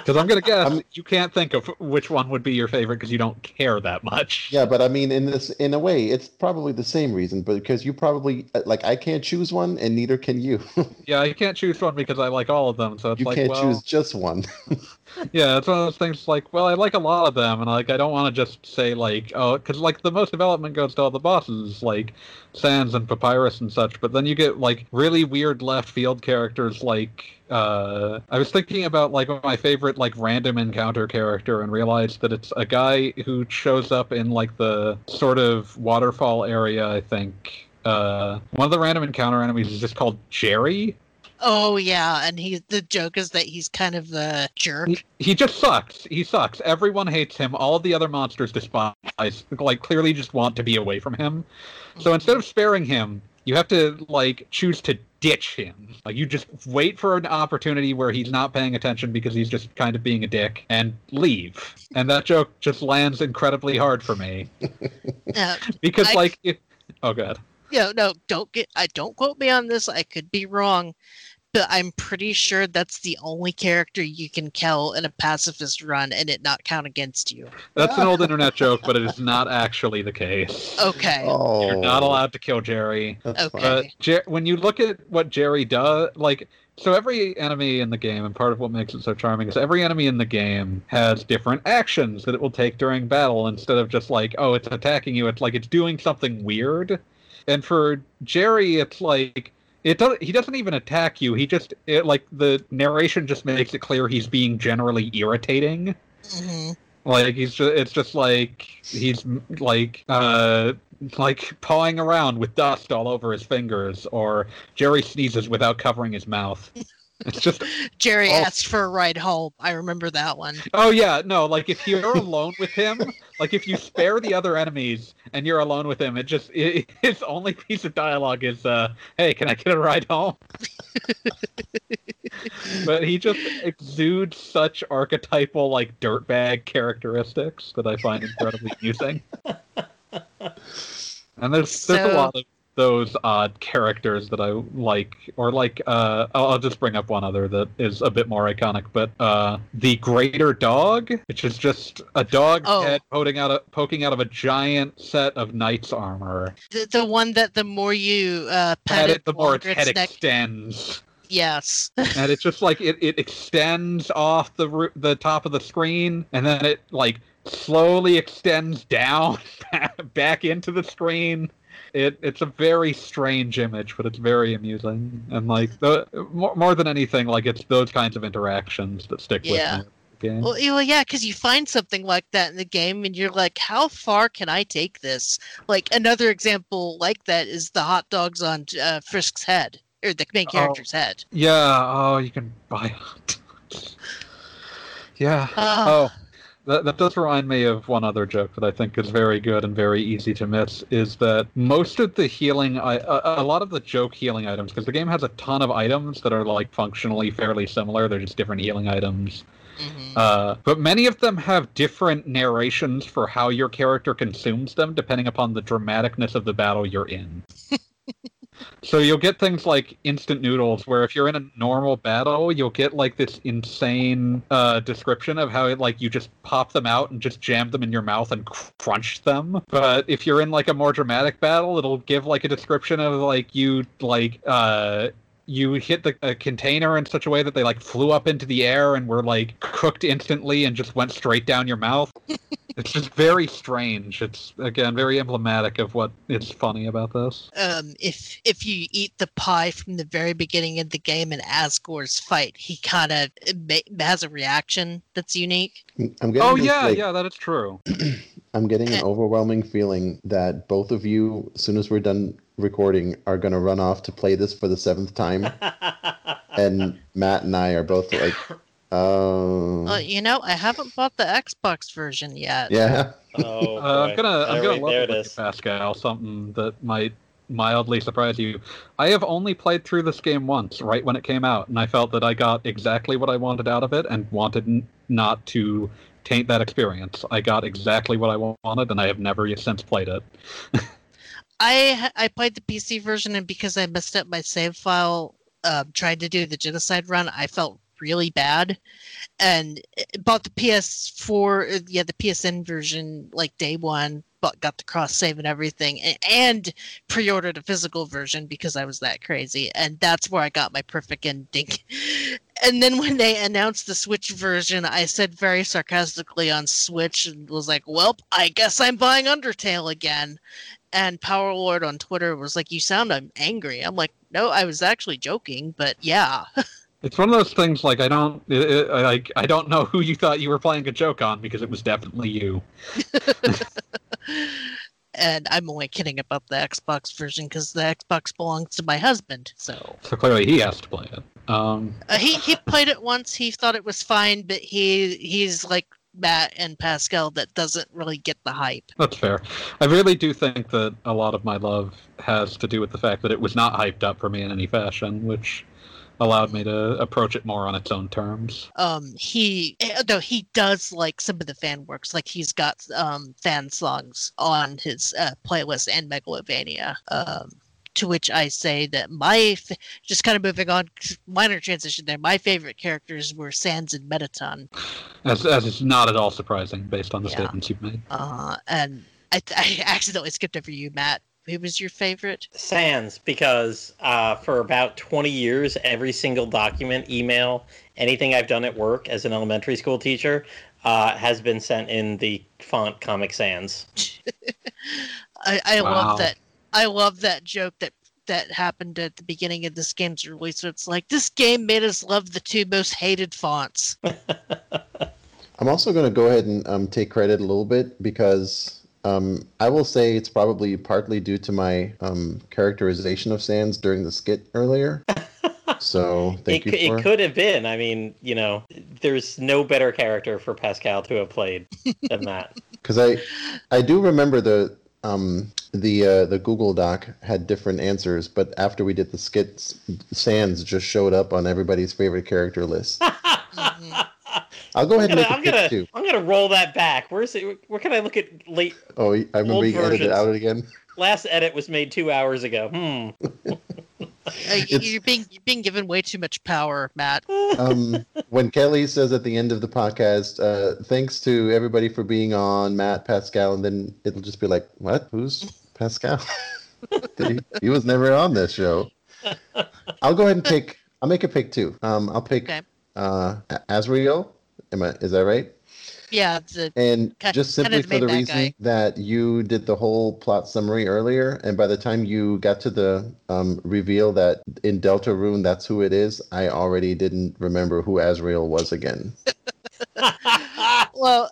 Because I'm gonna guess I'm- you can't think of which one would be your favorite because you don't care that much. yeah, but I mean, in this, in a way, it's probably the same reason, but because you probably uh, like, I can't choose one, and neither can you. Yeah, I can't choose one because I like all of them. So it's you like, can't well, choose just one. Yeah, it's one of those things. Like, well, I like a lot of them, and like I don't want to just say like, oh, because like the most development goes to all the bosses, like Sans and Papyrus and such. But then you get like really weird left field characters like. Uh, I was thinking about like my favorite like random encounter character and realized that it's a guy who shows up in like the sort of waterfall area. I think uh, one of the random encounter enemies is just called Jerry. Oh yeah, and he the joke is that he's kind of the jerk. He, he just sucks. He sucks. Everyone hates him. All the other monsters despise. Like clearly just want to be away from him. So instead of sparing him, you have to like choose to ditch him. Like you just wait for an opportunity where he's not paying attention because he's just kind of being a dick and leave. And that joke just lands incredibly hard for me Uh, because I- like it, oh god. no, no, don't get. I don't quote me on this. I could be wrong, but I'm pretty sure that's the only character you can kill in a pacifist run and it not count against you. That's an old internet joke, but it is not actually the case. Okay. Oh, You're not oh. allowed to kill Jerry. That's Okay. fine. But Jer- when you look at what Jerry does, like, so every enemy in the game, and part of what makes it so charming is every enemy in the game has different actions that it will take during battle instead of just like, oh, it's attacking you. It's like it's doing something weird. And for Jerry, it's like it does. He doesn't even attack you. He just it, like the narration just makes it clear he's being generally irritating. Mhm. Like he's just, it's just like he's like uh like pawing around with dust all over his fingers, or Jerry sneezes without covering his mouth. It's just Jerry asked for a ride home. I remember that one. oh yeah no like if you're alone with him, like if you spare the other enemies and you're alone with him, it just it, his only piece of dialogue is uh hey can I get a ride home? but he just exudes such archetypal like dirtbag characteristics that I find incredibly amusing. And there's there's a lot of those odd characters that I like, or like uh, I'll, I'll just bring up one other that is a bit more iconic. But uh, the Greater Dog, which is just a dog Oh. head poking out of poking out of a giant set of knight's armor. The, the one that the more you uh, Pat pat it, the more its head neck. extends. Yes. and it's just like it, it extends off the the top of the screen and then it like slowly extends down back into the screen it it's a very strange image but it's very amusing and like the more, more than anything like it's those kinds of interactions that stick Yeah. with me Game. Well, yeah, well, yeah, because you find something like that in the game, and you're like, "How far can I take this?" Like another example like that is the hot dogs on uh, Frisk's head, or the main Oh. character's head. yeah oh you can buy yeah Ah, oh That, that does remind me of one other joke that I think is very good and very easy to miss. Is that most of the healing, I, a, a lot of the joke healing items, because the game has a ton of items that are like functionally fairly similar. They're just different healing items. Mhm. Uh, but many of them have different narrations for how your character consumes them, depending upon the dramaticness of the battle you're in. so you'll get things like instant noodles, where if you're in a normal battle, you'll get like this insane uh, description of how it like you just pop them out and just jam them in your mouth and crunch them. But if you're in like a more dramatic battle, it'll give like a description of like you like uh you hit the a container in such a way that they like flew up into the air and were like cooked instantly and just went straight down your mouth. it's just very strange. It's again very emblematic of what is funny about this. um, if if you eat the pie from the very beginning of the game in Asgore's fight, he kind of has a reaction that's unique. I'm getting Oh this, yeah, like- yeah, that is true. I'm getting an overwhelming feeling that both of you, as soon as we're done recording, are going to run off to play this for the seventh time. and Matt and I are both like, oh, Uh, you know, I haven't bought the Xbox version yet. yeah. oh, Uh, I'm gonna I'm gonna wait, love there it it with you, Pascal. Something that might mildly surprise you. I have only played through this game once, right when it came out, and I felt that I got exactly what I wanted out of it, and wanted n- not to taint that experience. I got exactly what I wanted, and I have never since played it. I I played the PC version, and because I messed up my save file, um, tried to do the genocide run, I felt really bad, and uh, bought the PS4, uh, yeah, the PSN version like day one, but got the cross save and everything, and, and pre-ordered a physical version because I was that crazy, and that's where I got my perfect ending. And then when they announced the Switch version, I said very sarcastically on Switch and was like, "Well, I guess I'm buying Undertale again." and Power Lord on Twitter was like, "You sound I'm angry." I'm like, "No, I was actually joking, but yeah." It's one of those things like I don't it, it, I- like I don't know who you thought you were playing a joke on because it was definitely you. and I'm only kidding about the Xbox version because the Xbox belongs to my husband. So So clearly he has to play it. Um, uh, he he played it once. He thought it was fine, but he he's like Matt and Pascal that doesn't really get the hype. That's fair. I really do think that a lot of my love has to do with the fact that it was not hyped up for me in any fashion, which allowed me to approach it more on its own terms. um he eh, though he does like some of the fan works like he's got um fan songs on his uh, playlist and megalovania um to which i say that my f- just kind of moving on minor transition there my favorite characters were sans and mettaton As, as is not at all surprising based on the Yeah. statements you've made. uh and I, I accidentally skipped over you matt who was your favorite Sans, because uh, for about 20 years, every single document, email, anything I've done at work as an elementary school teacher uh, has been sent in the font Comic Sans. I, I Wow. love that. I love that joke that that happened at the beginning of this game's release. So it's like this game made us love the two most hated fonts. I'm also going to go ahead and um, take credit a little bit because um, I will say it's probably partly due to my um, characterization of Sans during the skit earlier. So thank it, you for it could have been. I mean, you know, there's no better character for Pascal to have played than that. because I I do remember the um the uh, the Google Doc had different answers, but after we did the skits, Sans just showed up on everybody's favorite character list. I'll go ahead I'm and gonna, make a I'm pick gonna, too. I'm gonna roll that back. Where's it? Where can I look at late? Oh, I remember Old you edited versions. out again. Last edit was made two hours ago. Hmm. You're being you're being given way too much power, Matt. um, when Kelly says at the end of the podcast, uh, thanks to everybody for being on, Matt, Pascal, and then it'll just be like, what? Who's Pascal? Did he, he was never on this show. I'll go ahead and pick. I'll make a pick too. Um, I'll pick Okay. uh, Asriel. Am I? Is that right? Yeah, the And Ki- just kinda simply for the the reason guy. that you did the whole plot summary earlier, and by the time you got to the um, reveal that in Deltarune that's who it is, I already didn't remember who Asriel was again. well,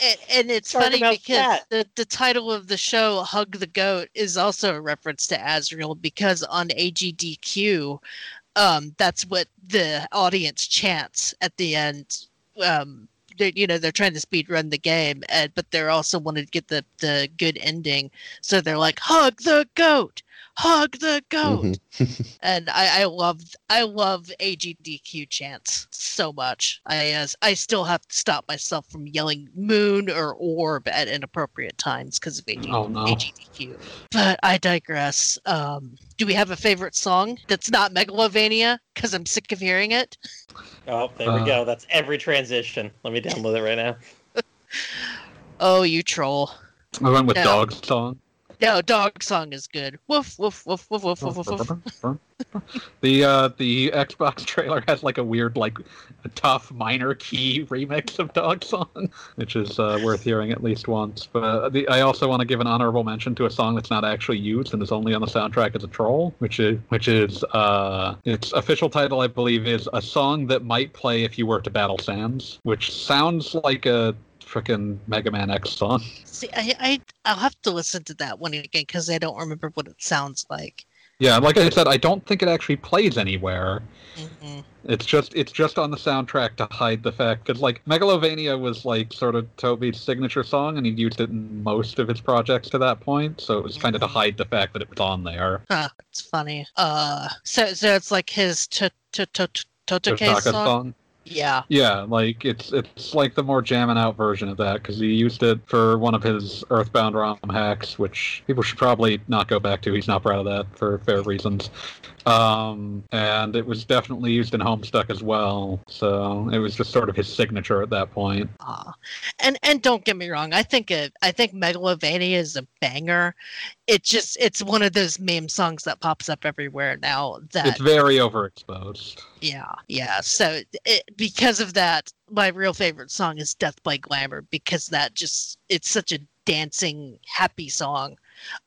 and, and it's Talk funny because that. the the title of the show, "Hug the Goat," is also a reference to Asriel because on AGDQ, um, that's what the audience chants at the end. Um, they're you know they're trying to speed run the game, and but they're also wanting to get the the good ending. So they're like, hug the goat, hug the goat, Mhm. and I I love I love AGDQ chants so much. I uh, I still have to stop myself from yelling moon or orb at inappropriate times because of AG, Oh, no. AGDQ. But I digress. Um, do we have a favorite song that's not Megalovania? Because I'm sick of hearing it. Oh, there Uh, we go. That's every transition. Let me download it right now. Oh, you troll. I went with No. Dog Song. No, dog song is good. Woof woof woof woof woof woof woof. woof. the uh, the Xbox trailer has like a weird like a tough minor key remix of Dog Song, which is uh, worth hearing at least once. But the, I also want to give an honorable mention to a song that's not actually used and is only on the soundtrack as a troll, which is which is uh, its official title I believe is a song that might play if you were to battle Sans, which sounds like a frickin' Mega Man X song. See, I, I I'll have to listen to that one again because I don't remember what it sounds like. Yeah, like I said, I don't think it actually plays anywhere. Mhm. It's just it's just on the soundtrack to hide the fact because like Megalovania was like sort of Toby's signature song, and he used it in most of his projects to that point. So it was kind of to hide the fact that it was on there. Huh, it's funny. Uh, so so it's like his to to to Totoke song. song. Yeah. Yeah, like it's it's like the more jamming out version of that because he used it for one of his Earthbound ROM hacks, which people should probably not go back to. He's not proud of that for fair reasons. Um, and it was definitely used in Homestuck as well, so it was just sort of his signature at that point. Uh, and and don't get me wrong, I think it, I think Megalovania is a banger. It just it's one of those meme songs that pops up everywhere now. That It's very overexposed. yeah yeah. So it, because of that, my real favorite song is Death by Glamour because that just it's such a dancing happy song.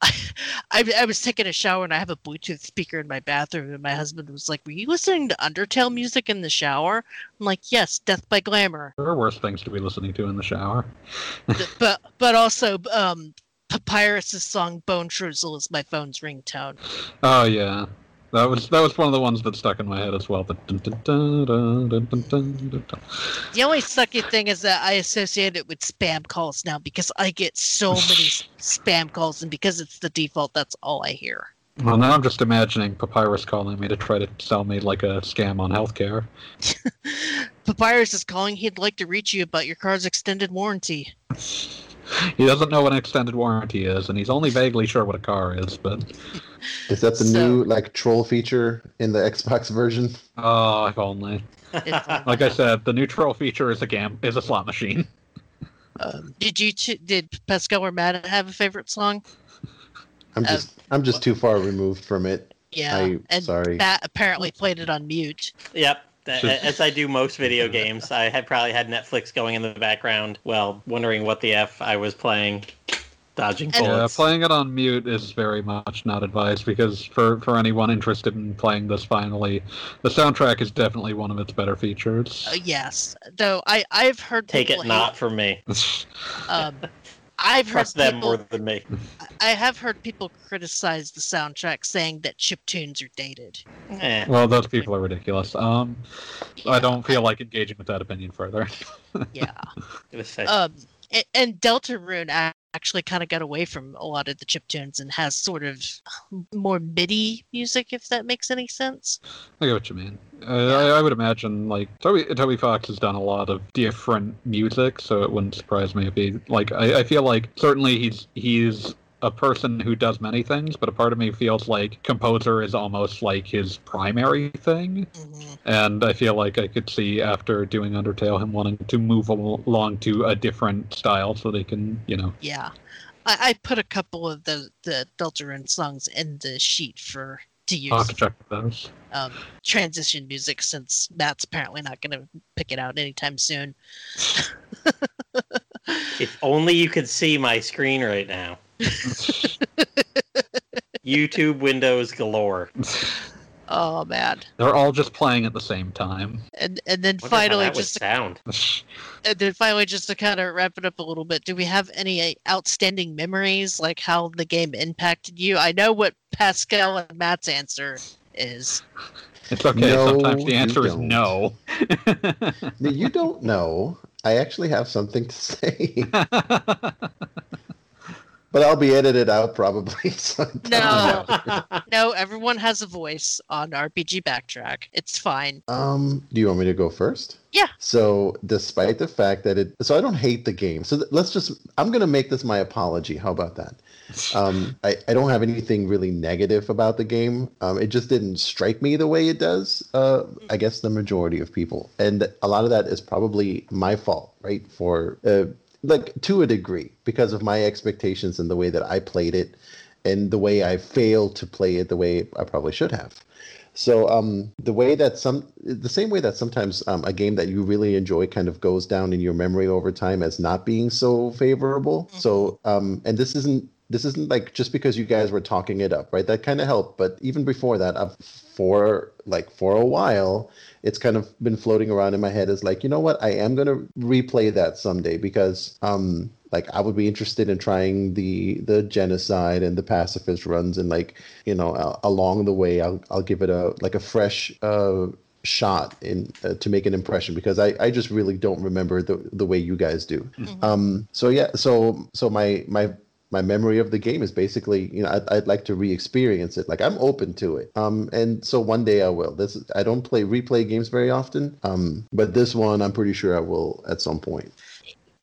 I, I, I was taking a shower and I have a Bluetooth speaker in my bathroom, and my husband was like, "Were you listening to Undertale music in the shower?" I'm like, "Yes, Death by Glamour." There are worse things to be listening to in the shower. But but also um Papyrus's song "Bonetrousle" is my phone's ringtone. Oh yeah, that was that was one of the ones that stuck in my head as well. The only sucky thing is that I associate it with spam calls now because I get so many spam calls, and because it's the default, that's all I hear. Well, now I'm just imagining Papyrus calling me to try to sell me like a scam on healthcare. Papyrus is calling. He'd like to reach you about your car's extended warranty. He doesn't know what an extended warranty is, and he's only vaguely sure what a car is. But Is that the So- new like troll feature in the Xbox version? oh, if only. Like I said, the neutral feature is a gam is a slot machine. um, did you ch- did Pascal or Matt have a favorite song? I'm Uh, just I'm just too far removed from it. Yeah, I and sorry. Matt apparently played it on mute. Yep. Th- Should- As I do most video games, I had probably had Netflix going in the background, well, wondering what the f I was playing, dodging And- Yeah, bullets. playing it on mute is very much not advised because for for anyone interested in playing this finally, the soundtrack is definitely one of its better features. Uh, yes, though I I've heard Take people it not from me. um, I've heard Trust them people, more than me. I have heard people criticize the soundtrack, saying that chip tunes are dated. Eh. well, those people are ridiculous. Um, I don't feel like engaging with that opinion further. Yeah. Gonna say. um, and, and Deltarune actually kind of got away from a lot of the chip tunes and has sort of more MIDI music, if that makes any sense. I get what you mean. Uh, I, I would imagine like Toby Toby Fox has done a lot of different music, so it wouldn't surprise me if he like. I, I feel like certainly he's he's a person who does many things, but a part of me feels like composer is almost like his primary thing. Mhm. And I feel like I could see after doing Undertale him wanting to move along to a different style so they can, you know. Yeah. I, I put a couple of the, the Deltarune songs in the sheet for to use I'll have to check those. um, transition music since Matt's apparently not going to pick it out anytime soon. If only you could see my screen right now. YouTube windows galore. Oh man! They're all just playing at the same time. And and then Wonder how finally, that just to, sound. and then finally, just to kind of wrap it up a little bit, do we have any outstanding memories, like how the game impacted you? I know what Pascal and Matt's answer is. It's okay. No, Sometimes the answer is don't. no. You don't know. I actually have something to say, but I'll be edited out probably. So No. No, everyone has a voice on RPG Backtrack. It's fine. Um, do you want me to go first? Yeah. So, despite the fact that it, so I don't hate the game. So th- let's just, I'm gonna make this my apology. How about that? Um, I, I don't have anything really negative about the game. Um, it just didn't strike me the way it does. Uh, I guess the majority of people, and a lot of that is probably my fault, right? For uh, like to a degree because of my expectations and the way that I played it, and the way I failed to play it the way I probably should have. So um, the way that some, the same way that sometimes um, a game that you really enjoy kind of goes down in your memory over time as not being so favorable. So um, and this isn't this isn't like just because you guys were talking it up, right? That kind of helped. But even before that, I've, for like for a while, it's kind of been floating around in my head as like, you know what? I am gonna replay that someday because um, like I would be interested in trying the the genocide and the pacifist runs and like you know uh, along the way I'll I'll give it a like a fresh uh shot in uh, to make an impression because I, I just really don't remember the the way you guys do. Um so yeah so so my my my memory of the game is basically you know I'd, I'd like to re-experience it. Like i'm open to it. Um and so one day i will. This i don't play replay games very often. Um but this one i'm pretty sure i will at some point.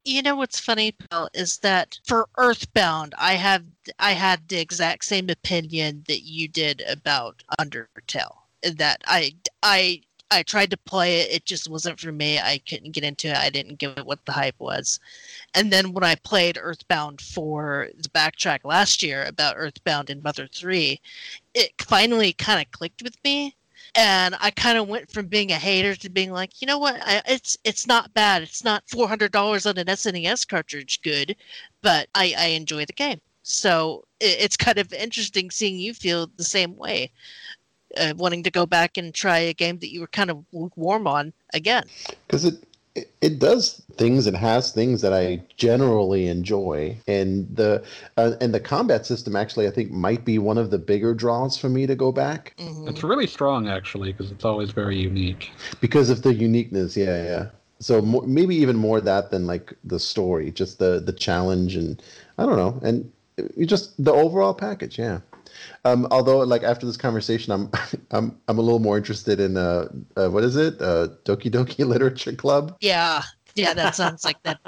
You know what's funny, Bill, is that for Earthbound, I have I had the exact same opinion that you did about Undertale. That I I I tried to play it, it just wasn't for me. I couldn't get into it. I didn't give it what the hype was. And then when I played Earthbound for the backtrack last year about Earthbound and Mother 3, it finally kind of clicked with me and I kind of went from being a hater to being like, you know what, I, it's it's not bad. It's not four hundred dollars on an SNES cartridge, good, but I, I enjoy the game. So it, it's kind of interesting seeing you feel the same way, uh, wanting to go back and try a game that you were kind of lukewarm on again. because it, it it does things and has things that I generally enjoy, and the uh, and the combat system actually I think might be one of the bigger draws for me to go back Mhm. It's really strong, actually, because it's always very unique. because of the uniqueness. Yeah, yeah. So mo- maybe even more that than like the story, just the the challenge and I don't know, and you just the overall package. Yeah. Um, although, like after this conversation, I'm I'm I'm a little more interested in uh, uh what is it? Uh, Doki Doki Literature Club. Yeah, yeah, that sounds like that.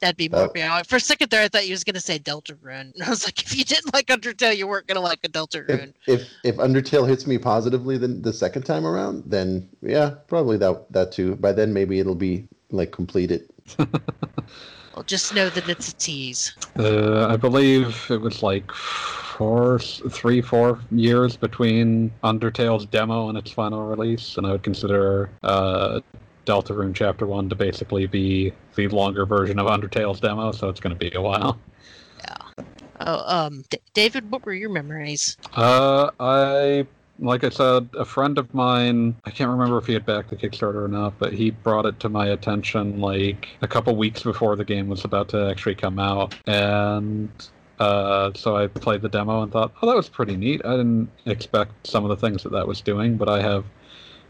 That'd be more. Uh, yeah. For a second there, I thought you was gonna say Deltarune. I was like, if you didn't like Undertale, you weren't gonna like a if, Deltarune. if if Undertale hits me positively then the second time around, then yeah, probably that that too. By then maybe it'll be like completed. Well, just know that it's a tease. Uh, I believe it was like four, three, four years between Undertale's demo and its final release, and I would consider uh, Deltarune Chapter One to basically be the longer version of Undertale's demo. So it's going to be a while. Yeah. Oh, um, D- David, what were your memories? Uh, I like I said, a friend of mine. I can't remember if he had backed the Kickstarter or not, but he brought it to my attention like a couple weeks before the game was about to actually come out, and uh, so I played the demo and thought, oh, that was pretty neat. I didn't expect some of the things that that was doing, but I have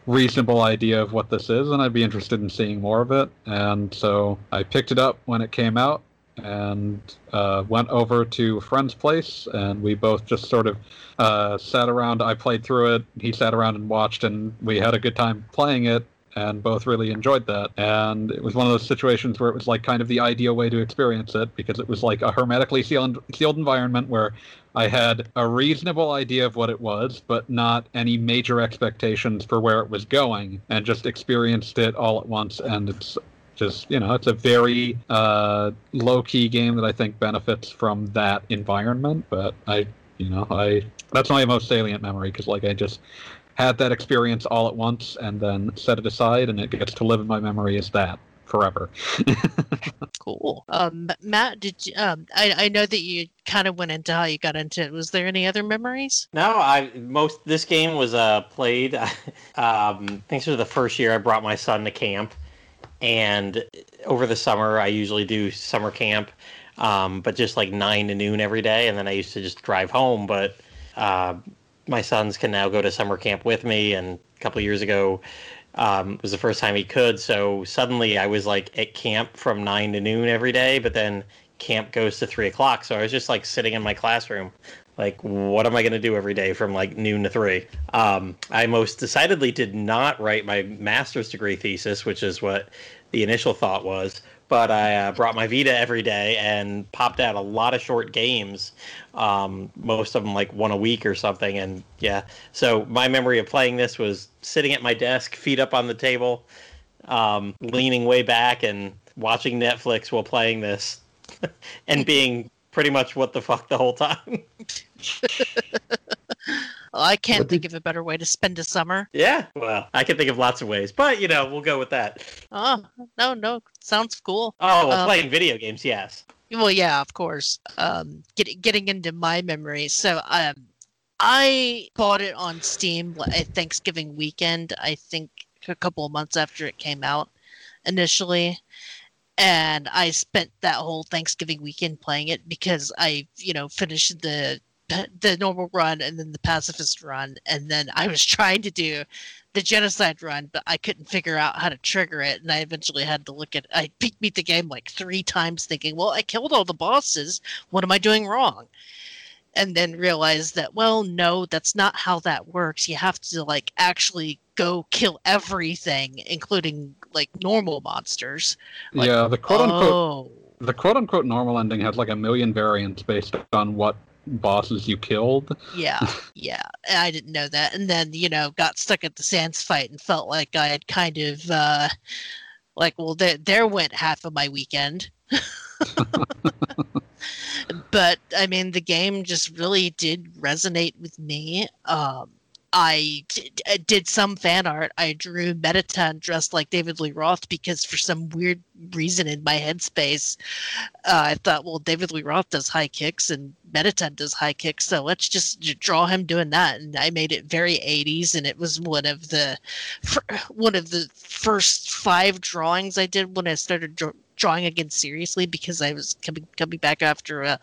reasonable idea of what this is, and I'd be interested in seeing more of it. And so I picked it up when it came out and uh, went over to a friend's place, and we both just sort of uh, sat around. I played through it. He sat around and watched, and we had a good time playing it. And both really enjoyed that. And it was one of those situations where it was like kind of the ideal way to experience it because it was like a hermetically sealed, sealed environment where I had a reasonable idea of what it was, but not any major expectations for where it was going, and just experienced it all at once. And it's just, you know, it's a very uh, low key game that I think benefits from that environment. But I, you know, I that's my most salient memory because, like, I just had that experience all at once and then set it aside, and it gets to live in my memory as that forever. Cool. Um, Matt, did you, um, I, I know that you kind of went into how you got into it. Was there any other memories? No, I most this game was uh played. um, thanks for the first year I brought my son to camp, and over the summer I usually do summer camp, um, but just like nine to noon every day, and then I used to just drive home. But uh, my sons can now go to summer camp with me, and a couple years ago, Um, was the first time he could, so suddenly I was like at camp from nine to noon every day, but then camp goes to three o'clock. So I was just like sitting in my classroom, like, what am I going to do every day from like noon to three? Um, I most decidedly did not write my master's degree thesis, which is what the initial thought was. But I uh, brought my Vita every day and popped out a lot of short games, um, most of them like one a week or something. And yeah, so my memory of playing this was sitting at my desk, feet up on the table, um, leaning way back and watching Netflix while playing this and being pretty much what the fuck the whole time. Well, I can't What think did- of a better way to spend a summer. yeah, well, I can think of lots of ways, but you know, we'll go with that. Oh, no, no, sounds cool. Oh, well, Um, playing video games, yes. Well, yeah, of course. Um, get, getting into my memories. So, um, I bought it on Steam at Thanksgiving weekend. I think a couple of months after it came out initially, and I spent that whole Thanksgiving weekend playing it because I, you know, finished the the normal run and then the pacifist run, and then I was trying to do the genocide run, but I couldn't figure out how to trigger it, and I eventually had to look at. I beat the game like three times, thinking, "Well, I killed all the bosses. What am I doing wrong?" And then realized that, well, no, that's not how that works. You have to like actually go kill everything, including like normal monsters. Like, yeah, the quote unquote Oh, the quote unquote normal ending has like a million variants based on what bosses you killed. yeah, yeah. I didn't know that, and then you know got stuck at the Sans fight and felt like I had kind of uh, like, well, there there went half of my weekend. but I mean, the game just really did resonate with me. Um, I did, some fan art. I drew Mettaton dressed like David Lee Roth because for some weird reason in my headspace, uh, I thought, well, David Lee Roth does high kicks and Mettaton does high kicks, so let's just draw him doing that. And I made it very 80s, and it was one of the one of the first five drawings I did when I started dr- drawing again seriously because I was coming coming back after a,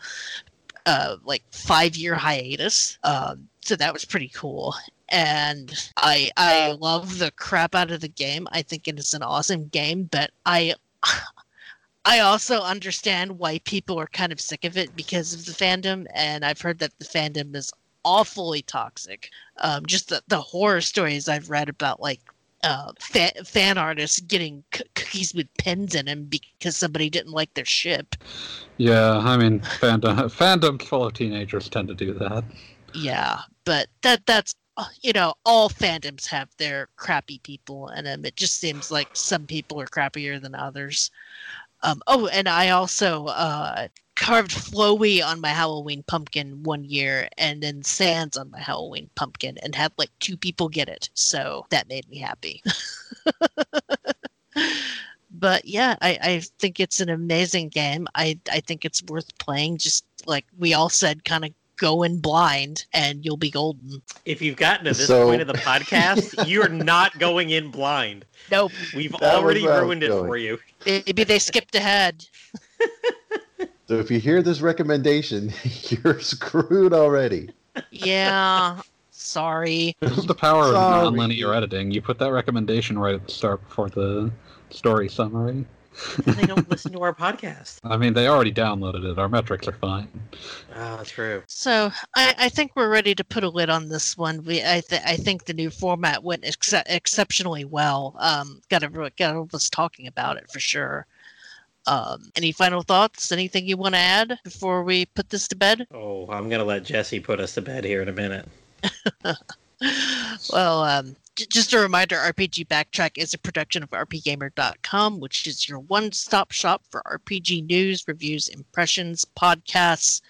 a like five year hiatus. Um, so that was pretty cool. And I I love the crap out of the game. I think it is an awesome game, but I I also understand why people are kind of sick of it because of the fandom, and I've heard that the fandom is awfully toxic. Um, just the, the horror stories I've read about, like uh, fan, fan artists getting c- cookies with pins in them because somebody didn't like their ship. Yeah, I mean fandom fandoms full of teenagers tend to do that. Yeah, but that that's you know all fandoms have their crappy people in them. It just seems like some people are crappier than others. Um, oh, and I also uh, carved Flowey on my Halloween pumpkin one year, and then Sans on my Halloween pumpkin, and had like two people get it. So that made me happy. but yeah, I, I think it's an amazing game. I I think it's worth playing. Just like we all said, kind of go in blind, and you'll be golden. If you've gotten to this So- point of the podcast, you're not going in blind. Nope. We've That already where I was ruined it for you. Maybe they skipped ahead. So if you hear this recommendation, you're screwed already. Yeah. Sorry. This is the power of Sorry. nonlinear editing. You put that recommendation right at the start before the story summary. They don't listen to our podcast. I mean, they already downloaded it. Our metrics are fine. Oh, true. So I, I think we're ready to put a lid on this one. We I, th- I think the new format went ex- exceptionally well. Um, got everyone got all of us talking about it for sure. Um, any final thoughts? Anything you want to add before we put this to bed? Oh, I'm gonna let Jesse put us to bed here in a minute. well, um, j- just a reminder RPG Backtrack is a production of RPGamer.com, which is your one stop shop for RPG news, reviews, impressions, podcasts.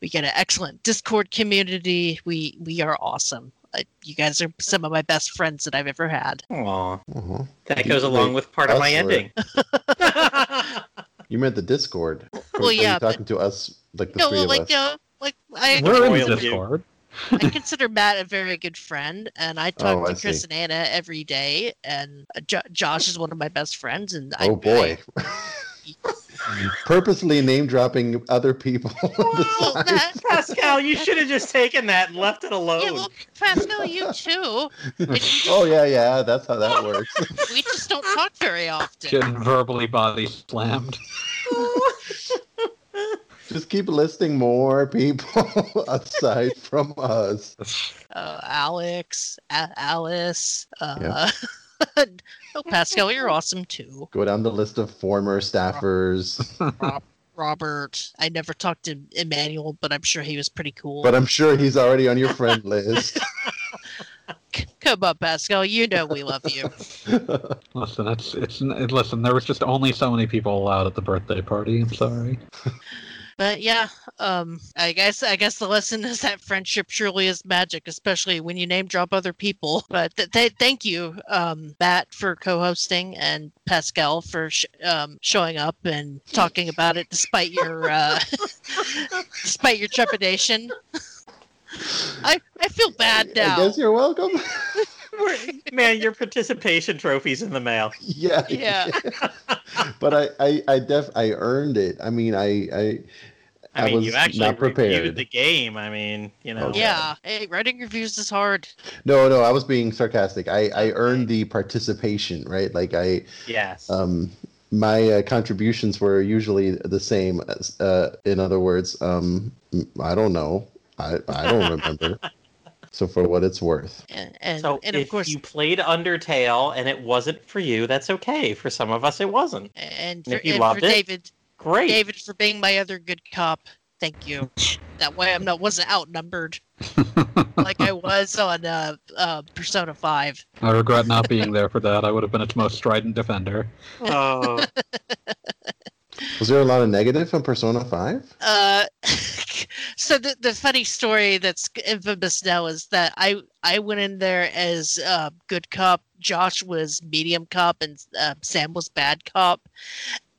We get an excellent Discord community. We we are awesome. Uh, you guys are some of my best friends that I've ever had. Aw, Mhm. that You- goes along with part of my or- ending. You meant the Discord. Or Well, are you yeah, but- talking to us, like the no, three well, of like us. uh, like I We're in Royal the. Discord. I consider Matt a very good friend, and I talk Oh, to I Chris see. and Anna every day. And uh, jo- Josh is one of my best friends, and I, oh boy. purposely name dropping other people. Well, that, Pascal, you should have just taken that and left it alone. yeah, well, Pascal, you too. And we just- oh yeah, yeah, that's how that works. we just don't talk very often. Getting verbally body slammed. Just keep listing more people aside from us. Uh, Alex, A- Alice. Uh, Yeah. oh, Pascal, you're awesome too. Go down the list of former staffers, Robert. I never talked to Emmanuel, but I'm sure he was pretty cool. but I'm sure he's already on your friend list. Come on, Pascal. You know we love you. Listen, it's it's listen. There was just only so many people allowed at the birthday party. I'm sorry. But yeah, um, I guess I guess the lesson is that friendship truly is magic, especially when you name drop other people. But th- th- thank you, um, Matt, for co-hosting, and Pascal for sh- um, showing up and talking about it despite your uh, despite your trepidation. I I feel bad I now. guess you're welcome. Man, your participation trophies in the mail. yeah. Yeah. but I, I, I def, I earned it. I mean, I, I, I, I mean, was you actually not prepared. reviewed the game. I mean, you know. Okay. Yeah, hey, writing reviews is hard. no, no, I was being sarcastic. I, I earned the participation, right? Like I, Yes. um, my uh, contributions were usually the same. As, uh, in other words, um, I don't know. I, I don't remember. So for what it's worth, And and, so and if of course, you played Undertale and it wasn't for you, that's okay. For some of us, it wasn't. and and for, if you and for loved it, David, Great. David for being my other good cop. Thank you. That way I'm not wasn't outnumbered like I was on uh, uh, Persona Five. I regret not being there for that. I would have been its most strident defender. Oh, was there a lot of negative on Persona Five? Uh, so the the funny story that's infamous now is that I I went in there as uh, good cop. Josh was medium cop, and uh, Sam was bad cop.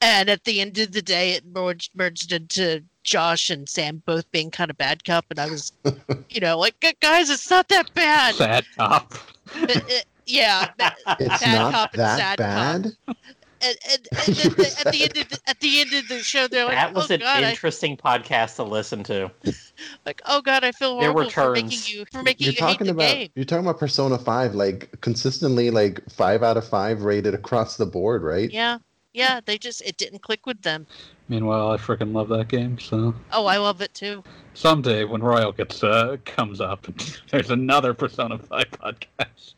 And at the end of the day, it merged merged into Josh and Sam both being kind of bad cop, and I was, you know, like guys, it's not that bad. Sad cop. It- it- yeah, It's Bad not cop and that bad. cop. Bad. and, and, and then the, at the end of the, at the end of the show, they're like, that was oh an god, I, interesting podcast to listen to. like oh god, I feel There were horrible for making you for making You're you hate talking the about game. you're talking about Persona Five, like consistently like five out of five rated across the board, right? Yeah, yeah, they just it didn't click with them. Meanwhile, I freaking love that game. So Oh, I love it too. someday when Royal gets uh, comes up, there's another Persona Five podcast.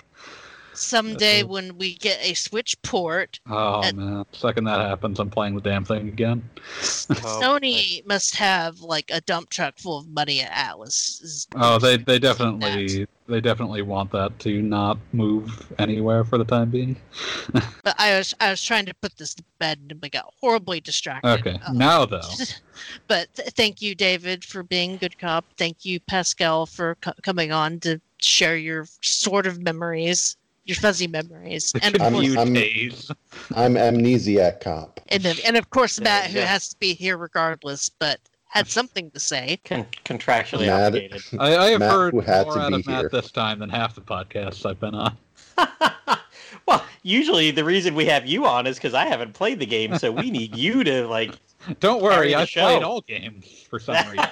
Someday Uh-oh. when we get a Switch port, Oh Uh, man! Second that happens, I'm playing the damn thing again. Oh, Sony must have like a dump truck full of money at Atlus. Oh, they they definitely they definitely want that to not move anywhere for the time being. But I was I was trying to put this to bed and we got horribly distracted. Okay, Uh, now though, but th- thank you, David, for being good cop. Thank you, Pascal, for co- coming on to share your sort of memories, your fuzzy memories, and of I'm- course, I'm- days. I'm amnesiac cop. and, then, and of course, There Matt, who go. has to be here regardless, but had something to say. Con- contractually Matt- obligated. I, I have Matt, heard who had more to out be of Matt here. this time than half the podcasts I've been on. well, usually the reason we have you on is because I haven't played the game, so we need you to like. Don't worry, the I show. played all games for some reason.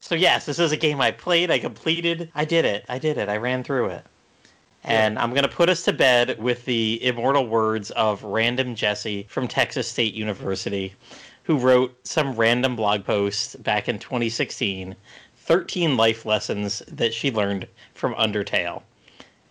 so yes, this is a game I played, I completed, I did it, I did it, I ran through it, and I'm gonna put us to bed with the immortal words of Random Jesse from Texas State University, who wrote some random blog post back in 2016, 13 life lessons that she learned from Undertale,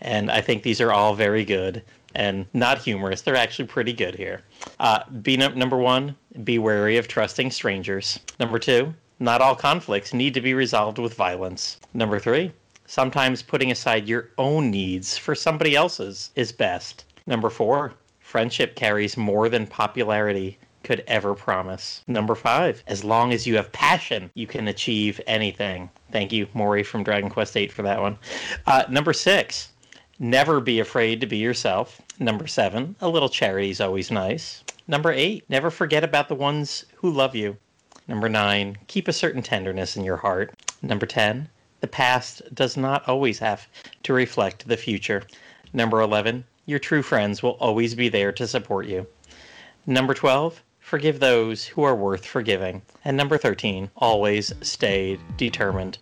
and I think these are all very good and not humorous. They're actually pretty good here. Uh, be num- number one, be wary of trusting strangers. Number two, not all conflicts need to be resolved with violence. Number three, sometimes putting aside your own needs for somebody else's is best. Number four, friendship carries more than popularity could ever promise. Number five, as long as you have passion, you can achieve anything. Thank you, Morrie from Dragon Quest VIII, for that one. Uh, number six, Never be afraid to be yourself. Number seven, a little charity is always nice. Number eight, never forget about the ones who love you. Number nine, keep a certain tenderness in your heart. Number 10, the past does not always have to reflect the future. Number 11, your true friends will always be there to support you. Number 12, forgive those who are worth forgiving. And number 13, always stay determined.